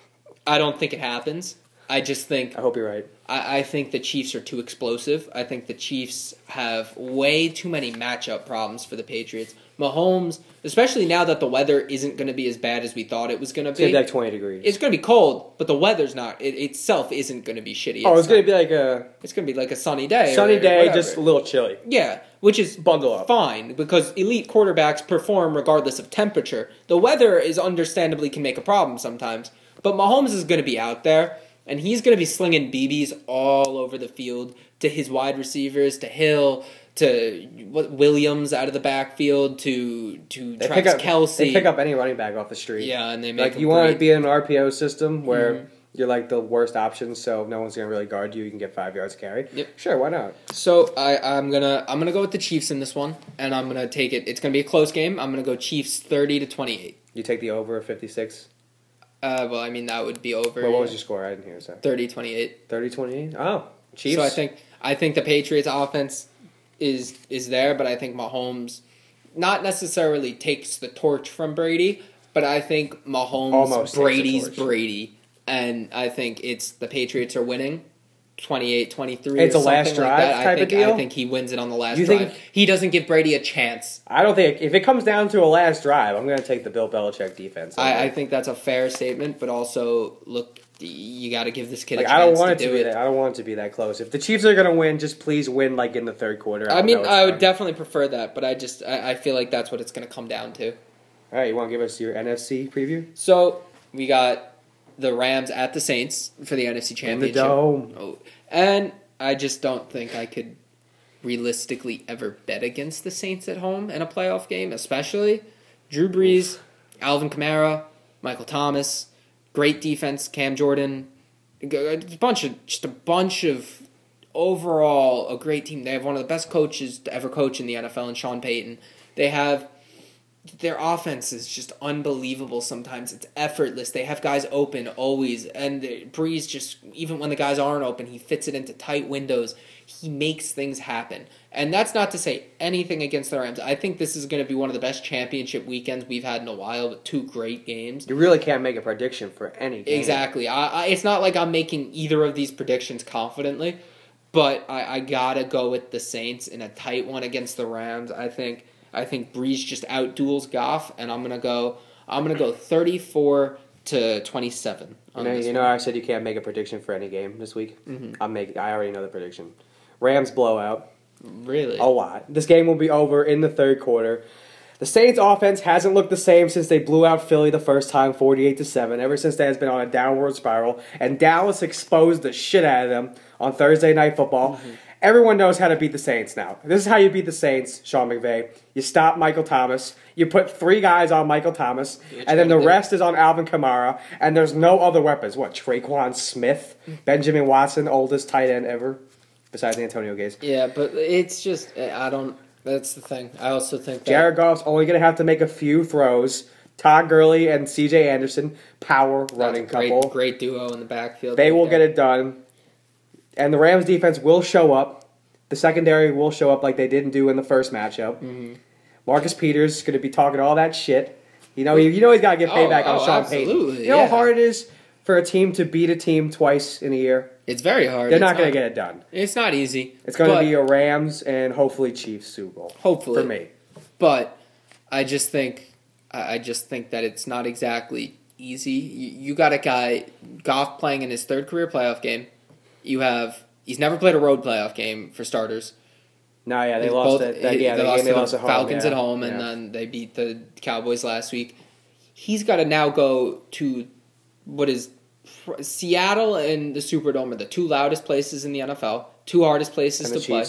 I don't think it happens. I just think I hope you're right. I, I think the Chiefs are too explosive. I think the Chiefs have way too many matchup problems for the Patriots. Mahomes, especially now that the weather isn't going to be as bad as we thought it was going to It's going be. to be like 20 degrees. it's going to be cold, but the weather's not. It itself isn't going to be shitty. oh, it's not- going to be like a It's going to be like a sunny day. sunny or day, whatever. just a little chilly. Yeah, which is Bundle up. fine because elite quarterbacks perform regardless of temperature. The weather is understandably can make a problem sometimes, but Mahomes is going to be out there and he's going to be slinging BBs all over the field to his wide receivers, to Hill, to what Williams out of the backfield, to to They Travis pick up Kelsey. They pick up any running back off the street. yeah, and they make like you want to be in an RPO system where Mhm. you're like the worst option, so no one's gonna really guard you. You can get five yards carry. Yep. Sure, why not? So I, I'm gonna I'm gonna go with the Chiefs in this one, and I'm gonna take it. It's gonna be a close game. I'm gonna go Chiefs thirty to twenty eight. You take the over of fifty six. Uh, well, I mean that would be over. Well, what was your score? I didn't hear. Sorry. 30 28. 30-28? Oh, Chiefs. So I think I think the Patriots offense is is there, but I think Mahomes not necessarily takes the torch from Brady, but I think Mahomes Almost Brady's. Brady, and I think it's the Patriots are winning. 28 23 It's a last something like drive that. I type of think, I think he wins it on the last You drive. think- he doesn't give Brady a chance. I don't think if it comes down to a last drive, I'm gonna take the Bill Belichick defense. I, I think that's a fair statement, but also look, you got to give this kid like a I don't want it to to do be it. that. I don't want it to be that close. If the Chiefs are gonna win, just please win like in the third quarter. I don't mean, I would done. definitely prefer that, but I just I, I feel like that's what it's going to come down to. All right, you want to give us your NFC preview? So we got the Rams at the Saints for the NFC In the Championship. dome. Oh, and I just don't think I could realistically ever bet against the Saints at home in a playoff game, especially Drew Brees, Alvin Kamara, Michael Thomas, great defense, Cam Jordan, a bunch of just a bunch of overall a great team. They have one of the best coaches to ever coach in the NFL, and Sean Payton. They have their offense is just unbelievable sometimes. It's effortless. They have guys open always. And Brees just, even when the guys aren't open, he fits it into tight windows. He makes things happen. And that's not to say anything against the Rams. I think this is going to be one of the best championship weekends we've had in a while with two great games. You really can't make a prediction for any game. Exactly. I, I, it's not like I'm making either of these predictions confidently, but I, I gotta go with the Saints in a tight one against the Rams. I think I think Brees just outduels Goff, and I'm gonna go. I'm gonna go 34 to 27. You know, you know. I said you can't make a prediction for any game this week. Mhm. I'm making. I already know the prediction. Rams blowout. really. A lot. This game will be over in the third quarter. The Saints offense hasn't looked the same since they blew out Philly the first time, 48 to 7. Ever since that has been on a downward spiral and Dallas exposed the shit out of them on Thursday night football. Everyone knows how to beat the Saints now. This is how you beat the Saints, Sean McVay. You stop Michael Thomas. You put three guys on Michael Thomas, Yeah, and then the try to do. rest is on Alvin Kamara. And there's no other weapons. What? Tre'Quan Smith, Benjamin Watson, oldest tight end ever, besides Antonio Gates. Yeah, but it's just I don't. That's the thing. I also think that Jared Goff's only going to have to make a few throws. Todd Gurley and C.J. Anderson, power running great, couple. great duo in the backfield. They right will there. get it done. And the Rams defense will show up. The secondary will show up like they didn't do in the first matchup. Mm-hmm. Marcus Peters is going to be talking all that shit. You know, you, you know he's got to get Oh, payback on oh, Sean absolutely, Payton. You know yeah. how hard it is for a team to beat a team twice in a year. It's very hard. They're It's not going to get it done. It's not easy. It's going to be a Rams and hopefully Chiefs Super Bowl. Hopefully. for me. But I just think I I just think that it's not exactly easy. You, you got a guy Goff playing in his third career playoff game. You have he's never played a road playoff game for starters. No, yeah, they He's lost both- it. That, yeah, they the lost game they the lost at home. Falcons yeah. at home, and Yeah. then they beat the Cowboys last week. He's got to now go to what is Seattle and the Superdome are the two loudest places in the NFL, two hardest places to the play.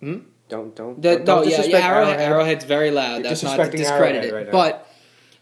Hmm? Don't don't. The, don't, no, don't yeah, yeah, Arrowhead, Arrowhead. Arrowhead's very loud. That's not to disrespecting discredit Arrowhead right but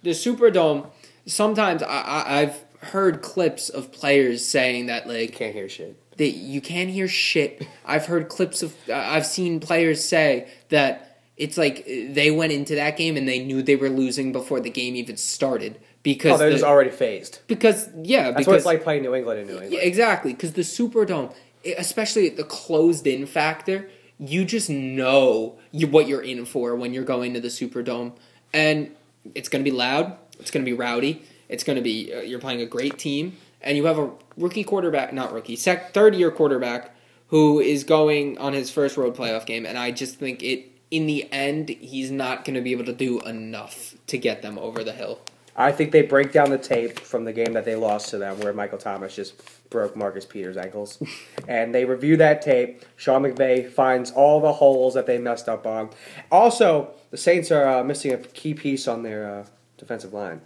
the Superdome, sometimes I, I, I've heard clips of players saying that like you Can't hear shit. they, you can't hear shit. I've heard clips of I've seen players say that it's like they went into that game and they knew they were losing before the game even started because Oh, they're the- just already phased. because yeah That's because what it's like playing New England in New England. yeah, exactly, because the Superdome, especially the closed-in factor, you just know you, what you're in for when you're going to the Superdome, and it's going to be loud. It's going to be rowdy. It's going to be uh, you're playing a great team, and you have a rookie quarterback, not rookie, sec, third-year quarterback who is going on his first road playoff game, and I just think it. In the end, he's not going to be able to do enough to get them over the hill. I think they break down the tape from the game that they lost to them, where Michael Thomas just broke Marcus Peters' ankles, and they review that tape. Sean McVay finds all the holes that they messed up on. Also, the Saints are uh, missing a key piece on their uh, defensive line.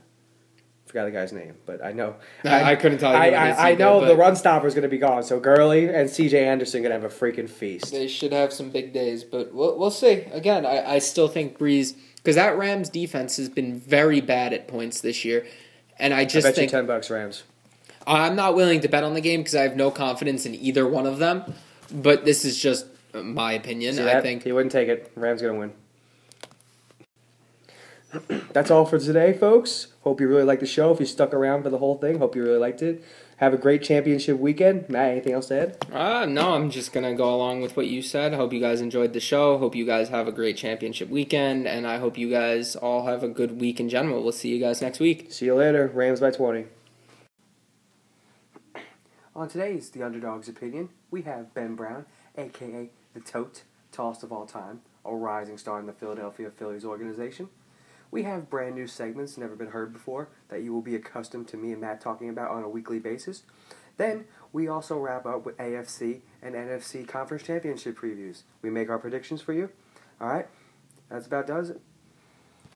Forgot the guy's name, but I know. I- I couldn't tell you I, what it is I, I know but- the run stopper is going to be gone, so Gurley and C.J. Anderson going to have a freaking feast. They should have some big days, but we'll, we'll see. Again, I, I still think Brees because that Rams defense has been very bad at points this year, and I I just bet think you ten bucks Rams. I'm not willing to bet on the game because I have no confidence in either one of them. But this is just my opinion. See I think he wouldn't take it. Rams going to win. That's all for today, folks. Hope you really liked the show. If you stuck around for the whole thing, hope you really liked it. Have a great championship weekend. Matt, anything else to add? Uh, no, I'm just gonna go along with what you said. Hope you guys enjoyed the show. Hope you guys have a great championship weekend, and I hope you guys all have a good week in general. We'll see you guys next week. See you later. Rams by 20. On today's The Underdog's Opinion, we have Ben Brown, aka the Tote, tossed of all time, a rising star in the Philadelphia Phillies organization. We have brand new segments never been heard before that you will be accustomed to me and Matt talking about on a weekly basis. Then we also wrap up with AFC and NFC conference championship previews. We make our predictions for you. All right, that's about does it.